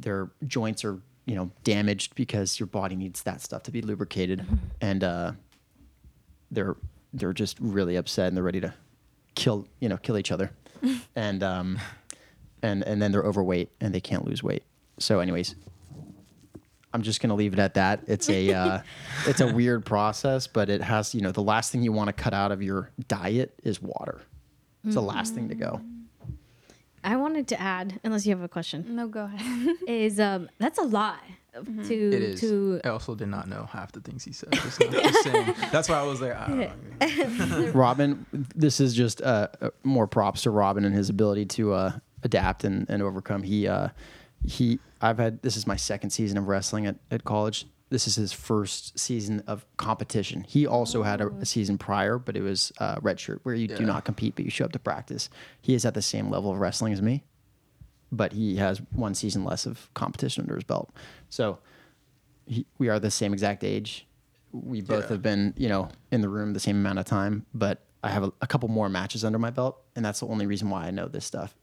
Their joints are, you know, damaged because your body needs that stuff to be lubricated, and uh, they're they're just really upset and they're ready to kill, you know, kill each other, and um, and and then they're overweight and they can't lose weight. So, anyways, I'm just gonna leave it at that. It's a uh, it's a weird process, but it has you know the last thing you want to cut out of your diet is water. It's the last thing to go. I wanted to add, unless you have a question, No, go ahead. is um that's a lot to It is. to I also did not know half the things he said. Just, not. That's why I was like, I don't know. Robin, this is just uh, uh, more props to Robin and his ability to uh, adapt and, and overcome. He uh, he I've had this is my second season of wrestling at, at college. This is his first season of competition. He also had a, a season prior, but it was uh, redshirt where you do not compete, but you show up to practice. He is at the same level of wrestling as me, but he has one season less of competition under his belt. So he, we are the same exact age. We both Yeah. have been, you know, in the room the same amount of time, but I have a, a couple more matches under my belt, and that's the only reason why I know this stuff.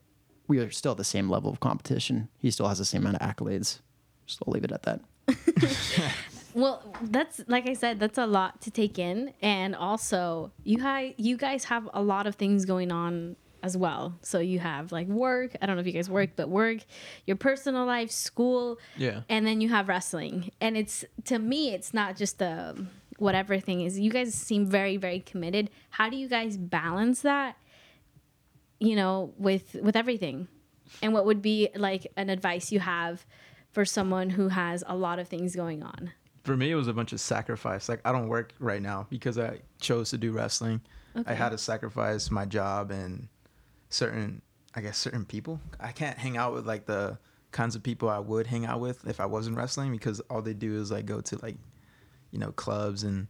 We are still at the same level of competition. He still has the same amount of accolades. Just I'll leave it at that. Well, that's like I said, that's a lot to take in, and also you guys, you guys have a lot of things going on as well. So you have like work. I don't know if you guys work, but work, your personal life, school, Yeah. and then you have wrestling. And it's to me, it's not just the whatever thing is. You guys seem very, very committed. How do you guys balance that? You know, with with everything, and what would be like an advice you have for someone who has a lot of things going on? for me it was a bunch of sacrifice. Like i don't work right now because i chose to do wrestling. I had to sacrifice my job and certain i guess certain people. I can't hang out with like the kinds of people i would hang out with if i wasn't wrestling because all they do is like go to like you know clubs and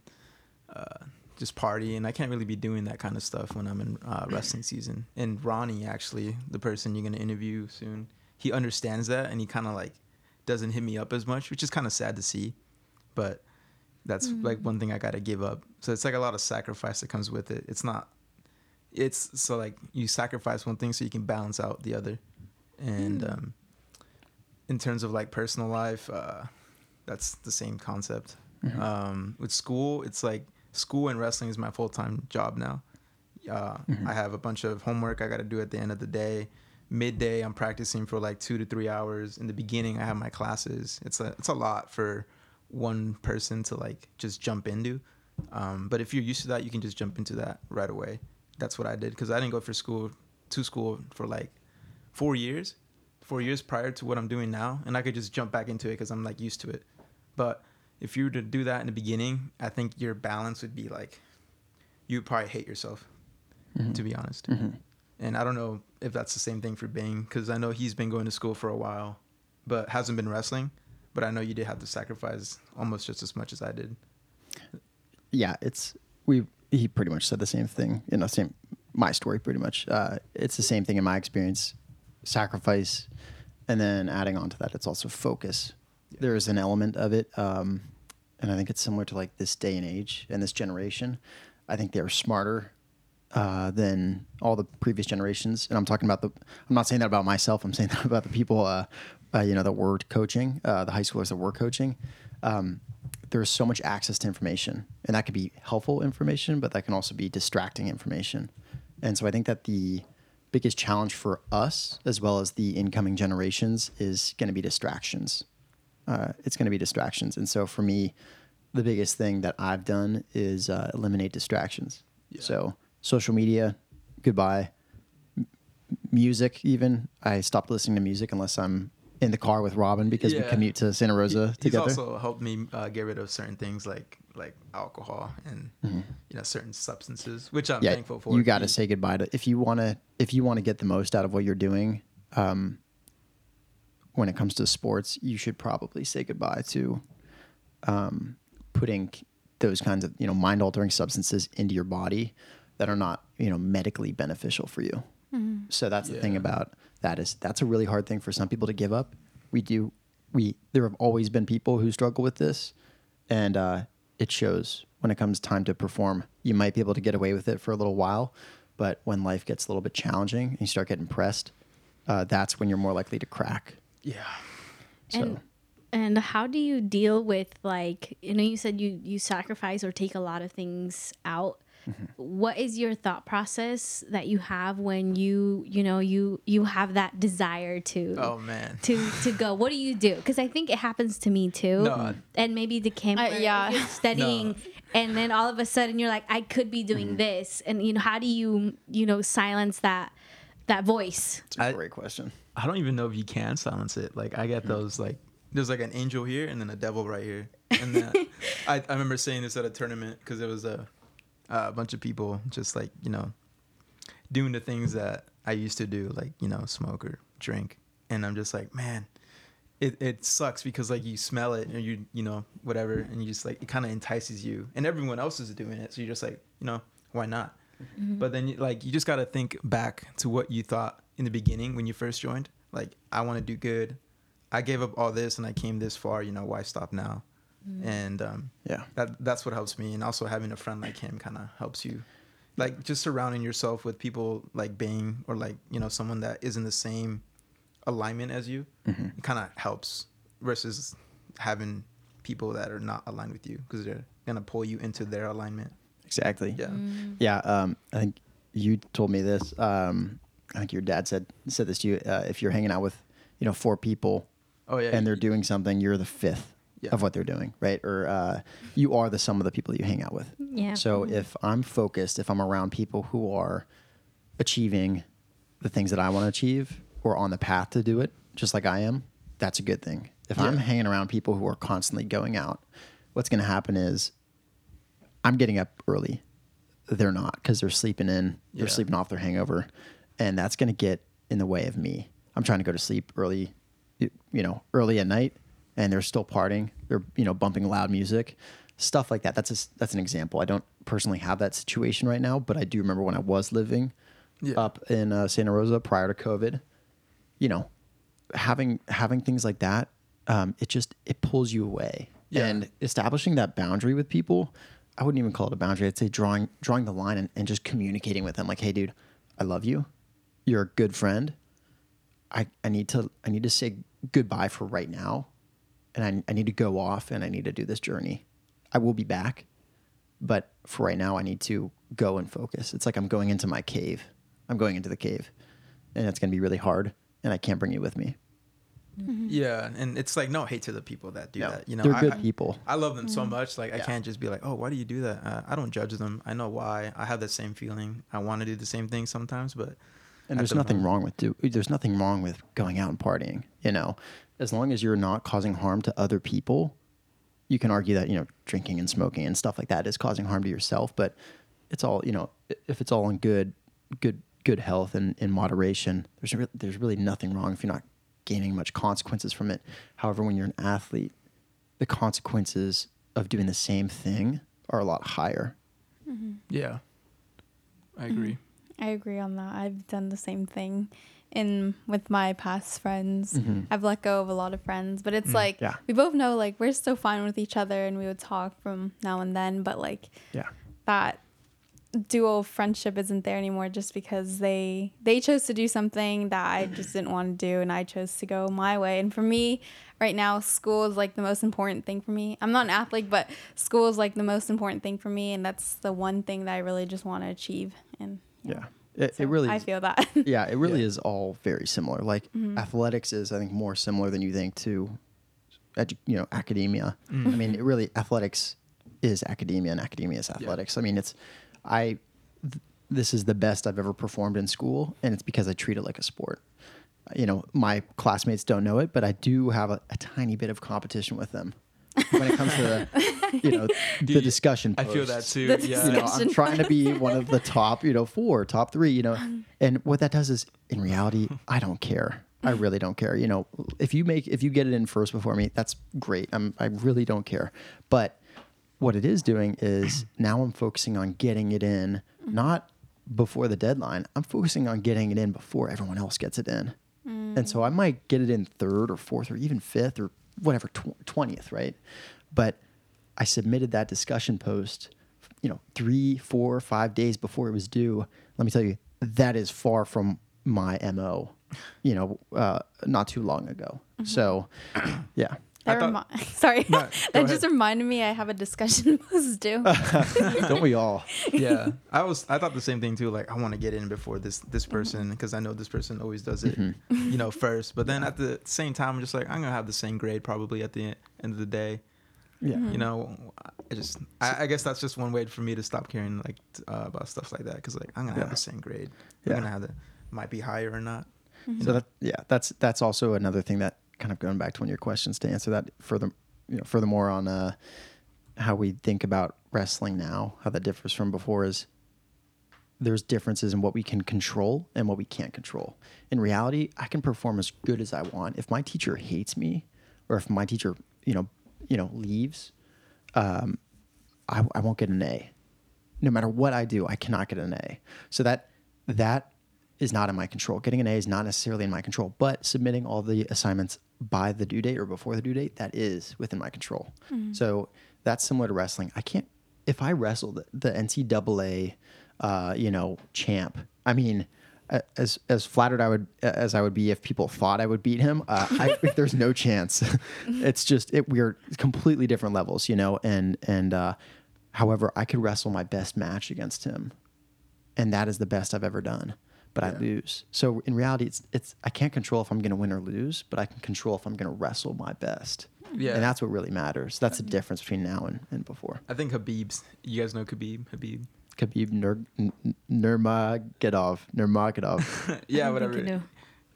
uh, just party and i can't really be doing that kind of stuff when i'm in uh, wrestling season and ronnie actually the person you're going to interview soon he understands that and he kind of like doesn't hit me up as much which is kind of sad to see but that's like one thing I got to give up. So it's like a lot of sacrifice that comes with it. It's not, it's so like you sacrifice one thing so you can balance out the other. And um, in terms of like personal life, uh, that's the same concept. Um, with school, it's like school and wrestling is my full time job now. Uh, I have a bunch of homework I got to do at the end of the day. Midday, I'm practicing for like two to three hours. In the beginning, I have my classes. It's a it's a lot for one person to like just jump into. Um, but if you're used to that, you can just jump into that right away. That's what I did because I didn't go for school to school for like four years, four years prior to what I'm doing now, and I could just jump back into it because I'm like used to it. But if you were to do that in the beginning, I think your balance would be like you'd probably hate yourself, to be honest. And I don't know if that's the same thing for Bing because I know he's been going to school for a while, but hasn't been wrestling. But I know you did have to sacrifice almost just as much as I did. yeah, it's we. He pretty much said the same thing. You know, same my story pretty much. Uh, it's the same thing in my experience. Sacrifice, and then adding on to that, it's also focus. There is an element of it, um, and I think it's similar to like this day and age and this generation. I think they're smarter uh, than all the previous generations. And I'm talking about the. I'm not saying that about myself. I'm saying that about the people, uh, uh, you know, that we're coaching, uh, the high schoolers that we're coaching. Um, there's so much access to information, and that could be helpful information, but that can also be distracting information. And so I think that the biggest challenge for us, as well as the incoming generations, is going to be distractions. Uh, it's going to be distractions. And so for me, the biggest thing that I've done is uh, eliminate distractions. So social media, goodbye. M- music, even I stopped listening to music unless I'm in the car with Robin because we commute to Santa Rosa He's together. also helped me uh, get rid of certain things like like alcohol and you know certain substances, which I'm Mm-hmm. yeah, thankful for. you got to say goodbye to if you want to if you want to get the most out of what you're doing. Um, when it comes to sports, you should probably say goodbye to um, putting those kinds of you know mind altering substances into your body that are not you know medically beneficial for you. So that's the thing about that is that's a really hard thing for some people to give up. We do we there have always been people who struggle with this, and uh, it shows when it comes time to perform. You might be able to get away with it for a little while, but when life gets a little bit challenging and you start getting pressed, uh, that's when you're more likely to crack. Yeah. So And and how do you deal with like you know you said you you sacrifice or take a lot of things out. Mm-hmm. What is your thought process that you have when you you know you you have that desire to Oh man. to to go? What do you do? Because I think it happens to me too. No, and maybe the camp. Uh, yeah. studying, No. and then all of a sudden you're like, I could be doing Mm-hmm. this, and you know, how do you you know silence that that voice? it's a I- great question. I don't even know if you can silence it. Like I Hmm. get those like there's like an angel here and then a devil right here. And then I, I remember saying this at a tournament because there was a a bunch of people just like you know doing the things that I used to do, like you know smoke or drink. And I'm just like, man, it, it sucks because like you smell it and you you know whatever and you just like it kind of entices you and everyone else is doing it so you're just like you know why not Mm-hmm. but then like you just got to think back to what you thought in the beginning when you first joined. Like i want to do good. I gave up all this and i came this far you know why stop now? Mm-hmm. And um Yeah. that that's what helps me. And also having a friend like him kind of helps you. Like just surrounding yourself with people like Bing or like you know someone that is in the same alignment as you mm-hmm. it kind of helps versus having people that are not aligned with you because they're gonna pull you into their alignment Exactly. yeah Yeah, um, I think you told me this. Um, I think your dad said said this to you. Uh, if you're hanging out with, you know, four people, oh yeah and they're doing something, you're the fifth Yeah. of what they're doing, right? Or uh, you are the sum of the people that you hang out with. Yeah. So if I'm focused, if I'm around people who are achieving the things that I want to achieve or on the path to do it, just like I am, that's a good thing. If I'm hanging around people who are constantly going out, what's going to happen is I'm getting up early. They're not because they're sleeping in, they're Yeah. sleeping off their hangover. And that's going to get in the way of me. I'm trying to go to sleep early, you know, early at night, and they're still partying. They're, you know, bumping loud music, stuff like that. That's a that's an example. I don't personally have that situation right now, but I do remember when I was living Yeah. up in uh, Santa Rosa prior to COVID. You know, having having things like that, um, it just it pulls you away. Yeah. And establishing that boundary with people, I wouldn't even call it a boundary. I'd say drawing drawing the line and, and just communicating with them, like, hey, dude, I love you. You're a good friend. I, I need to I need to say goodbye for right now, and I, I need to go off and I need to do this journey. I will be back, but for right now, I need to go and focus. It's like I'm going into my cave. I'm going into the cave, and it's going to be really hard, and I can't bring you with me. Yeah, and it's like no hate to the people that do No, that. You know, they're I- good I- people. I love them so much. Like I can't just be like, oh, why do you do that? Uh, I don't judge them. I know why. I have the same feeling. I want to do the same thing sometimes, but And there's the nothing moment- wrong with do. There's nothing wrong with going out and partying. You know, as long as you're not causing harm to other people, you can argue that you know drinking and smoking and stuff like that is causing harm to yourself. But it's all you know. If it's all in good, good, good health and in moderation, there's re- there's really nothing wrong if you're not gaining much consequences from it. However, when you're an athlete, the consequences of doing the same thing are a lot higher. Mm-hmm. yeah, I mm. agree. I agree on that. I've done the same thing in with my past friends. Mhm. I've let go of a lot of friends, but it's mm. like yeah. we both know like we're still fine with each other and we would talk from now and then, but like Yeah. that dual friendship isn't there anymore just because they they chose to do something that I just didn't want to do and I chose to go my way. And for me, right now, school is like the most important thing for me. I'm not an athlete, but school is like the most important thing for me and that's the one thing that I really just want to achieve and Yeah. It, so it really I is- feel that. yeah, it really Yeah. is all very similar. Like mm-hmm. athletics is, I think, more similar than you think to, edu- you know, academia. I mm. mean, it really athletics is academia, and academia is athletics. I mean, it's I th- this is the best I've ever performed in school, and it's because I treat it like a sport. You know, my classmates don't know it, but I do have a, a tiny bit of competition with them when it comes to the, you know the Dude, discussion. I feel that too. The yeah. You know, I'm trying to be one of the top, you know, four, top three, you know, um, and what that does is, in reality, I don't care. I really don't care. You know, if you make if you get it in first before me, that's great. I'm I really don't care. But what it is doing is now I'm focusing on getting it in, not before the deadline. I'm focusing on getting it in before everyone else gets it in. And so I might get it in third or fourth or even fifth or whatever, tw- 20th, right? But I submitted that discussion post, you know, three, four, five days before it was due. Let me tell you, that is far from my MO, you know, uh, not too long ago. So, yeah. I That thought- remi- sorry, No, go that just reminded me I have a discussion post due. Don't we all? yeah i was i thought the same thing too like i want to get in before this this Mm-hmm. person because i know this person always does it you know first but then at the same time i'm just like i'm gonna have the same grade probably at the end of the day Yeah. Mm-hmm. you know i just I, I guess that's just one way for me to stop caring like uh, about stuff like that because like i'm gonna Yeah. have the same grade Yeah. i'm gonna have the might be higher or not So that yeah, that's that's also another thing that kind of going back to one of your questions to answer that further, you know, furthermore on uh, how we think about wrestling now, how that differs from before is there's differences in what we can control and what we can't control. In reality, I can perform as good as I want. If my teacher hates me, or if my teacher, you know, you know, leaves, um, I, I won't get an A. No matter what I do, I cannot get an A. So that that is not in my control. Getting an A is not necessarily in my control, but submitting all the assignments by the due date or before the due date, that is within my control. So that's similar to wrestling. I can't if I wrestled the NCAA, uh, you know, champ. I mean, as as flattered I would as I would be if people thought I would beat him, uh, I, there's no chance. it's just it, we're completely different levels, you know. And and uh, however, I could wrestle my best match against him, and that is the best I've ever done. But I lose. So in reality, it's it's I can't control if I'm going to win or lose, but I can control if I'm going to wrestle my best. Yeah. and that's what really matters. That's the uh, difference between now and, and before. i think habib's you guys know khabib habib Khabib Nur, N- N- Nurmagomedov, Nurmagomedov, yeah I whatever think I know.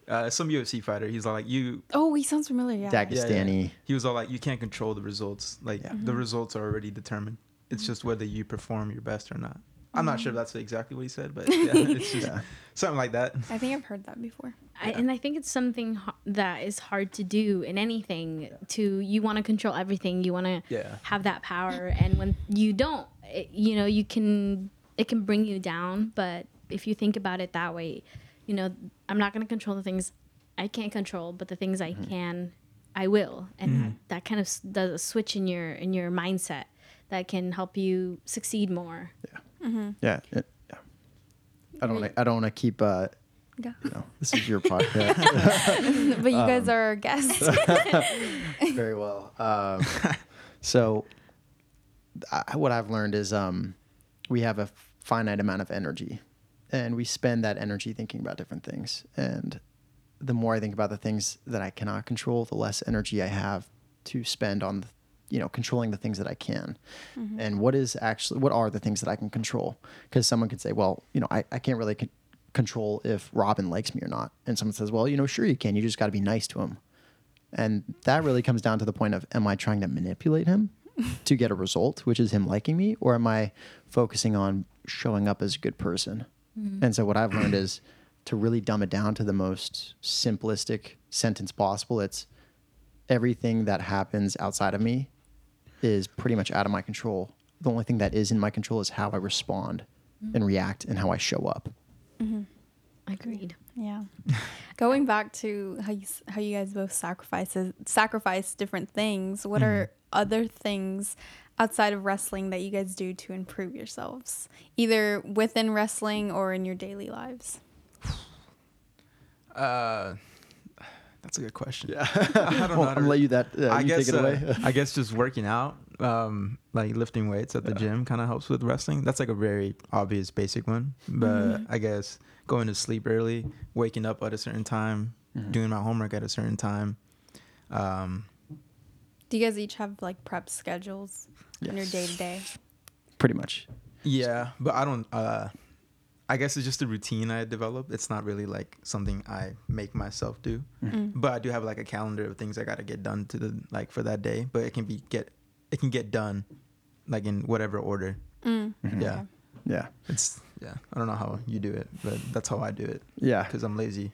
uh, some ufc fighter he's all like you oh, he sounds familiar. Yeah. Dag- Yeah, yeah. He was all like, you can't control the results. Like Yeah. the mm-hmm. results are already determined. It's mm-hmm. just whether you perform your best or not. I'm not sure if mm. that's exactly what he said, but yeah, it's just Yeah. something like that. I think I've heard that before. I, and I think it's something ho- that is hard to do in anything. To you want to control everything, you want to Yeah. have that power, and when you don't, it, you know, you can it can bring you down. But if you think about it that way, you know, I'm not going to control the things I can't control, but the things I mm-hmm. can, I will, and that, that kind of does a switch in your in your mindset that can help you succeed more. Yeah, it- yeah. I don't. Wanna, I don't want to keep. Uh, Yeah. you know, this is your podcast. But you Um, guys are our guests. Very well. Um, so, I, what I've learned is um, we have a finite amount of energy, and we spend that energy thinking about different things. And the more I think about the things that I cannot control, the less energy I have to spend on, you know, controlling the things that I can. Mm-hmm. And what is actually what are the things that I can control? Because someone could say, well, you know, I, I can't really con- control if Robin likes me or not. And someone says, well, you know, sure you can. You just got to be nice to him. And that really comes down to the point of am I trying to manipulate him to get a result, which is him liking me, or am I focusing on showing up as a good person? Mm-hmm. And so what I've learned is to really dumb it down to the most simplistic sentence possible. It's everything that happens outside of me is pretty much out of my control. The only thing that is in my control is how I respond mm-hmm. and react and how I show up. Mm-hmm. Agreed. Yeah. Going back to how you how you guys both sacrifices sacrifice different things. What are mm-hmm. other things outside of wrestling that you guys do to improve yourselves, either within wrestling or in your daily lives? Uh, that's a good question. Yeah. I don't Well, know. how I'm to- let you that. Uh, I you guess take it away. uh, I guess just working out, um, like lifting weights at the gym, kind of helps with wrestling. That's like a very obvious, basic one. But I guess going to sleep early, waking up at a certain time, doing my homework at a certain time. Um, Do you guys each have like prep schedules in your day to day? Pretty much. yeah, but I don't. Uh, I guess it's just a routine I developed. It's not really like something I make myself do. Mm-hmm. Mm. But I do have like a calendar of things I got to get done to the like for that day. But it can be get it can get done like in whatever order. Mm. Mm-hmm. Yeah, Yeah. it's yeah. I don't know how you do it, but that's how I do it Yeah. because I'm lazy.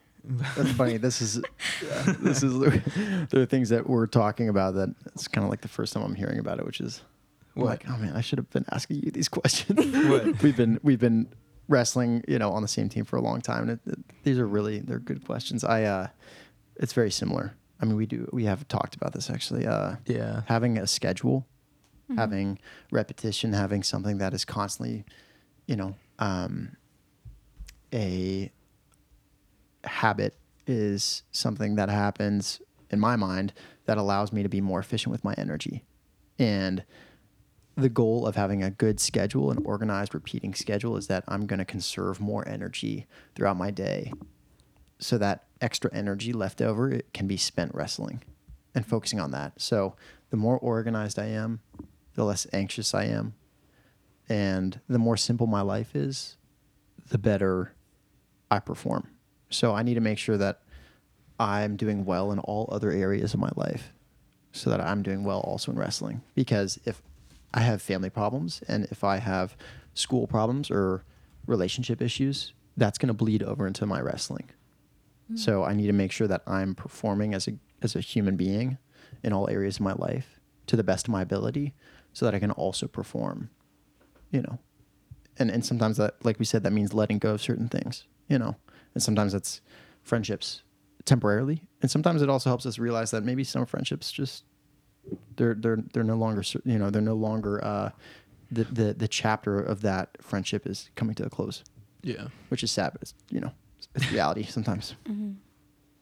That's funny. This is yeah, this is there are things that we're talking about that it's kind of like the first time I'm hearing about it, which is What? like, oh man, I should have been asking you these questions. What? we've been we've been wrestling, you know, on the same team for a long time, and it, it- these are really they're good questions. I uh, it's very similar. I mean, we do we have talked about this actually. Uh, Yeah. having a schedule, having repetition, having something that is constantly, you know, um, a habit is something that happens in my mind that allows me to be more efficient with my energy. And the goal of having a good schedule, an organized, repeating schedule, is that I'm going to conserve more energy throughout my day so that extra energy left over it can be spent wrestling and focusing on that. So the more organized I am, the less anxious I am, and the more simple my life is, the better I perform. So I need to make sure that I'm doing well in all other areas of my life so that I'm doing well also in wrestling. Because if I have family problems and if I have school problems or relationship issues, that's going to bleed over into my wrestling. Mm. So I need to make sure that I'm performing as a as a human being in all areas of my life to the best of my ability so that I can also perform, you know. And and sometimes that like we said that means letting go of certain things, you know. And sometimes it's friendships temporarily, and sometimes it also helps us realize that maybe some friendships just they're they're they're no longer you know, they're no longer uh the the the chapter of that friendship is coming to a close, Yeah. which is sad, but it's, you know, it's, it's reality sometimes.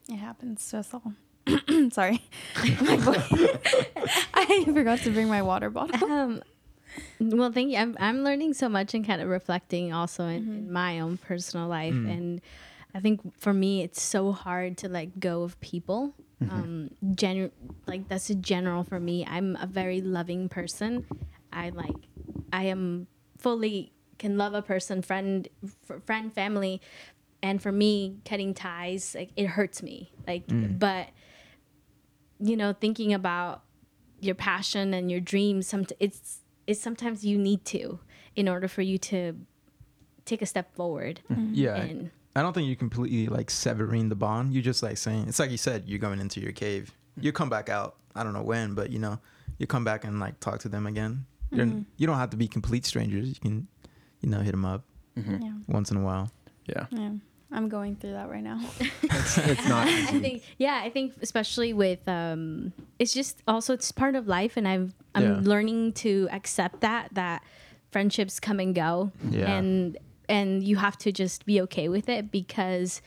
It happens to us all. Sorry. My boy- I forgot to bring my water bottle. Um, well, thank you. I'm, I'm learning so much and kind of reflecting also in, in my own personal life. And I think for me, it's so hard to let go of people. Mm-hmm. Um, gen- like that's a general for me. I'm a very loving person. I like, I am fully can love a person, friend, f- friend, family. And for me, cutting ties, like it hurts me. Like, mm. but you know, thinking about your passion and your dreams, some it's it's sometimes you need to in order for you to take a step forward. Mm-hmm. Yeah. And I don't think you completely like severing the bond. You're just like saying it's like you said, you're going into your cave. Mm-hmm. You come back out. I don't know when, but you know, you come back and like talk to them again. You're, mm-hmm. you don't have to be complete strangers. You can, you know, hit them up mm-hmm. Yeah. once in a while. Yeah. Yeah. I'm going through that right now. It's, it's not I think yeah, I think especially with um it's just also it's part of life and I've I'm Yeah. learning to accept that that friendships come and go Yeah. and and you have to just be okay with it because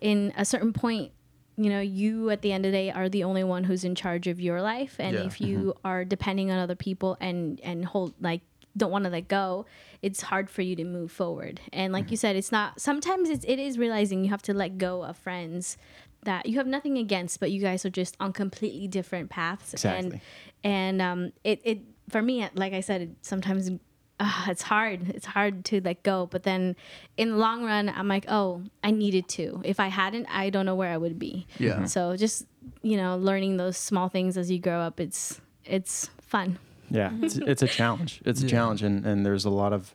in a certain point you know you at the end of the day are the only one who's in charge of your life. And Yeah. if you are depending on other people and and hold like don't want to let go it's hard for you to move forward. And like you said it's not sometimes it's, it is realizing you have to let go of friends that you have nothing against but you guys are just on completely different paths. Exactly. and and um it, it for me like i said it sometimes uh, it's hard. It's hard to let go. But then in the long run i'm like oh i needed to. If i hadn't i don't know where i would be. Yeah. so just you know learning those small things as you grow up it's it's fun. Yeah, it's, it's a challenge. It's a challenge, and, and there's a lot of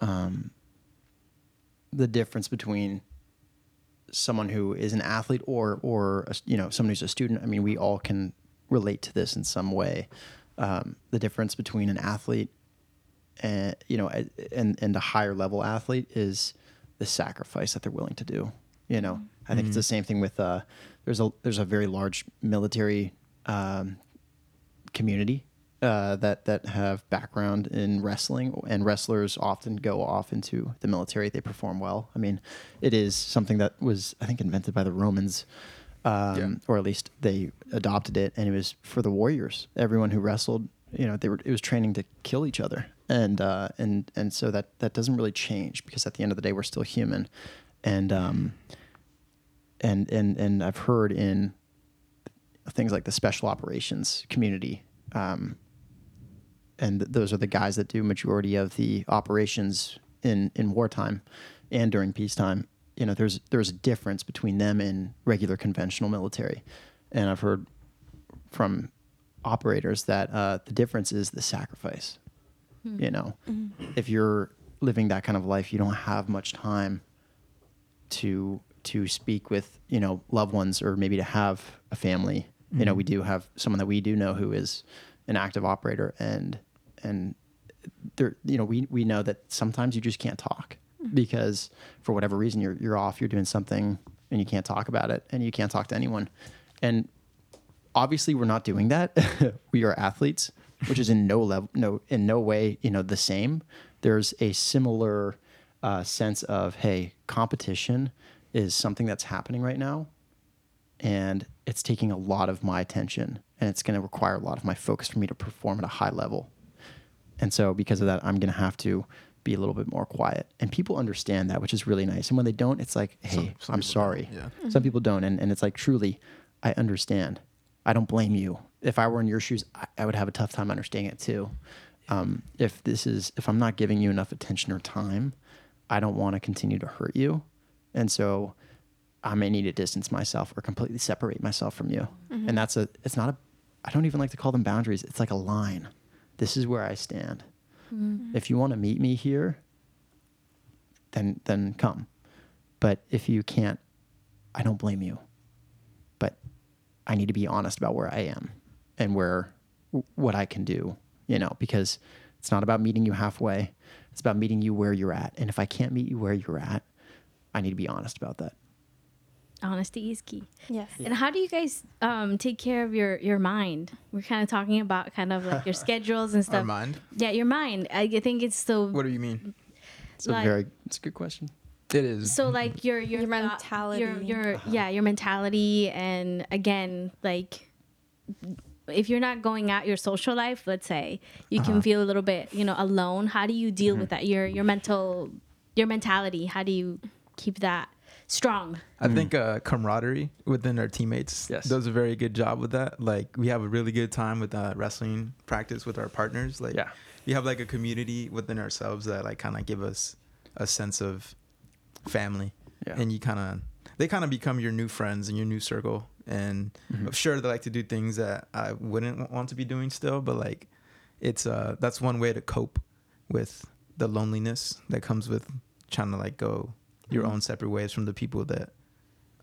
um, the difference between someone who is an athlete or or a, you know someone who's a student. I mean, we all can relate to this in some way. Um, the difference between an athlete and you know a- and and a higher level athlete is the sacrifice that they're willing to do. You know, I think it's the same thing with uh, there's a there's a very large military um, community uh, that that have background in wrestling, and wrestlers often go off into the military. They perform well. I mean, it is something that was I think invented by the Romans, um, Yeah. or at least they adopted it, and it was for the warriors. Everyone who wrestled, you know, they were it was training to kill each other, and uh, and and so that that doesn't really change because at the end of the day, we're still human, and um, and and and I've heard in things like the special operations community. Um, and th- those are the guys that do majority of the operations in, in wartime. and during peacetime, you know, there's there's a difference between them and regular conventional military, and I've heard from operators that uh, the difference is the sacrifice. Hmm. You know, hmm. if you're living that kind of life, you don't have much time to to speak with you know loved ones or maybe to have a family. You know, we hmm. do have someone that we do know who is an active operator, and and there, you know, we we know that sometimes you just can't talk because for whatever reason you're you're off, you're doing something, and you can't talk about it, and you can't talk to anyone, and obviously we're not doing that. we are athletes, which is in no level, no in no way, you know, the same. There's a similar uh, sense of hey, competition is something that's happening right now, and it's taking a lot of my attention, and it's going to require a lot of my focus for me to perform at a high level. And so, because of that, I'm going to have to be a little bit more quiet. And people understand that, which is really nice. And when they don't, it's like, hey, Some- some I'm sorry. yeah. Some people don't. And, and it's like, truly, I understand. I don't blame you. If I were in your shoes, I, I would have a tough time understanding it too. Um, if this is, if I'm not giving you enough attention or time, I don't want to continue to hurt you. And so I may need to distance myself or completely separate myself from you. And that's a, it's not a, I don't even like to call them boundaries. It's like a line. This is where I stand. If you want to meet me here, then, then come. But if you can't, I don't blame you. But I need to be honest about where I am and where, what I can do, you know, because it's not about meeting you halfway. It's about meeting you where you're at. And if I can't meet you where you're at, I need to be honest about that. Honesty is key. Yes. And how do you guys um, take care of your your mind? We're kind of talking about kind of like your schedules and Our stuff. mind. Yeah, your mind. I think it's still What do you mean? It's a very, it's a good question. It is. so like your your, Your thought- mentality. your your yeah your mentality and again like if you're not going out your social life let's say you can feel a little bit you know alone how do you deal with that your your mental your mentality how do you keep that strong I think uh, camaraderie within our teammates Yes. does a very good job with that. Like we have a really good time with uh, wrestling practice with our partners. Like Yeah. we have like a community within ourselves that like kind of give us a sense of family, Yeah. and you kind of they kind of become your new friends and your new circle. And Mm-hmm. I'm sure they like to do things that I wouldn't want to be doing still, but like it's uh that's one way to cope with the loneliness that comes with trying to like go your Mm-hmm. own separate ways from the people that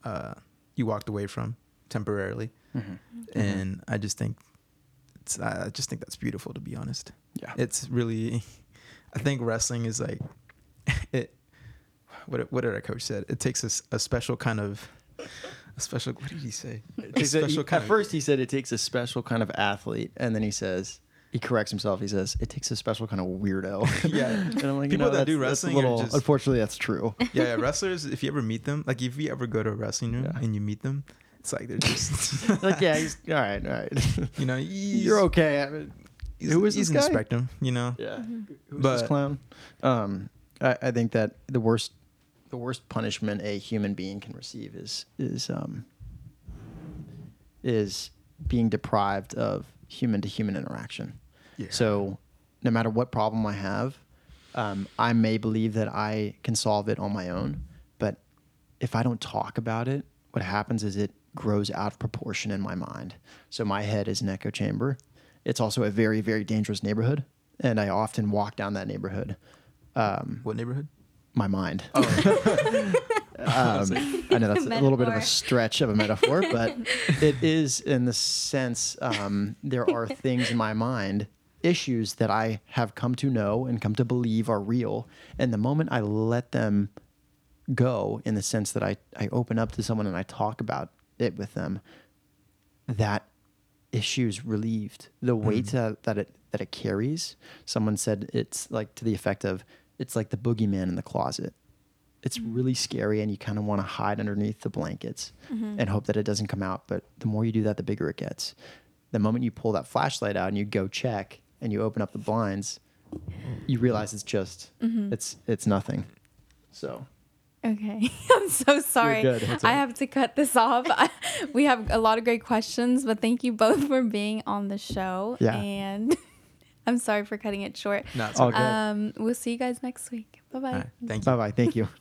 uh, you walked away from temporarily. Mm-hmm. And I just think it's I just think that's beautiful to be honest. Yeah. It's really I think wrestling is like it what what did our coach said? It takes a, s- a special kind of a special what did he say? A said- he- special at of- first, he said it takes a special kind of athlete, and then he says he corrects himself. He says it takes a special kind of weirdo. Yeah. and I'm like, People you know, that do that's- that's a wrestling little- just- unfortunately, that's true. yeah, yeah, wrestlers if you ever meet them, like if you ever go to a wrestling room Yeah. and you meet them, it's like they're just like, yeah, he's all right, all right. you know, You're okay. I mean, He's, Who is he's this in guy? the spectrum, you know. Yeah. Who's But- this clown? Um, I, I think that the worst, the worst punishment a human being can receive is is um, is being deprived of human to human interaction. Yeah. So, no matter what problem I have, um, I may believe that I can solve it on my own, but if I don't talk about it, what happens is it grows out of proportion in my mind. So my head is an echo chamber. It's also a very, very dangerous neighborhood, and I often walk down that neighborhood. Um, What neighborhood? My mind. Oh, Um, I know that's a little bit of a stretch of a metaphor, but it is in the sense um, there are things in my mind, issues that I have come to know and come to believe are real. And the moment I let them go, in the sense that I, I open up to someone and I talk about it with them, that issue's relieved. The weight that, that it that it carries. Someone said it's like to the effect of it's like the boogeyman in the closet. It's mm-hmm. really scary, and you kind of want to hide underneath the blankets mm-hmm. and hope that it doesn't come out. But the more you do that, the bigger it gets. The moment you pull that flashlight out and you go check and you open up the blinds, you realize it's just mm-hmm. it's it's nothing. So Okay. I'm so sorry. I have to cut this off. we have a lot of great questions, but thank you both for being on the show. Yeah. And I'm sorry for cutting it short. no, it's All okay. good. Um, we'll see you guys next week. Bye bye. All right, thank you. bye bye. Thank you.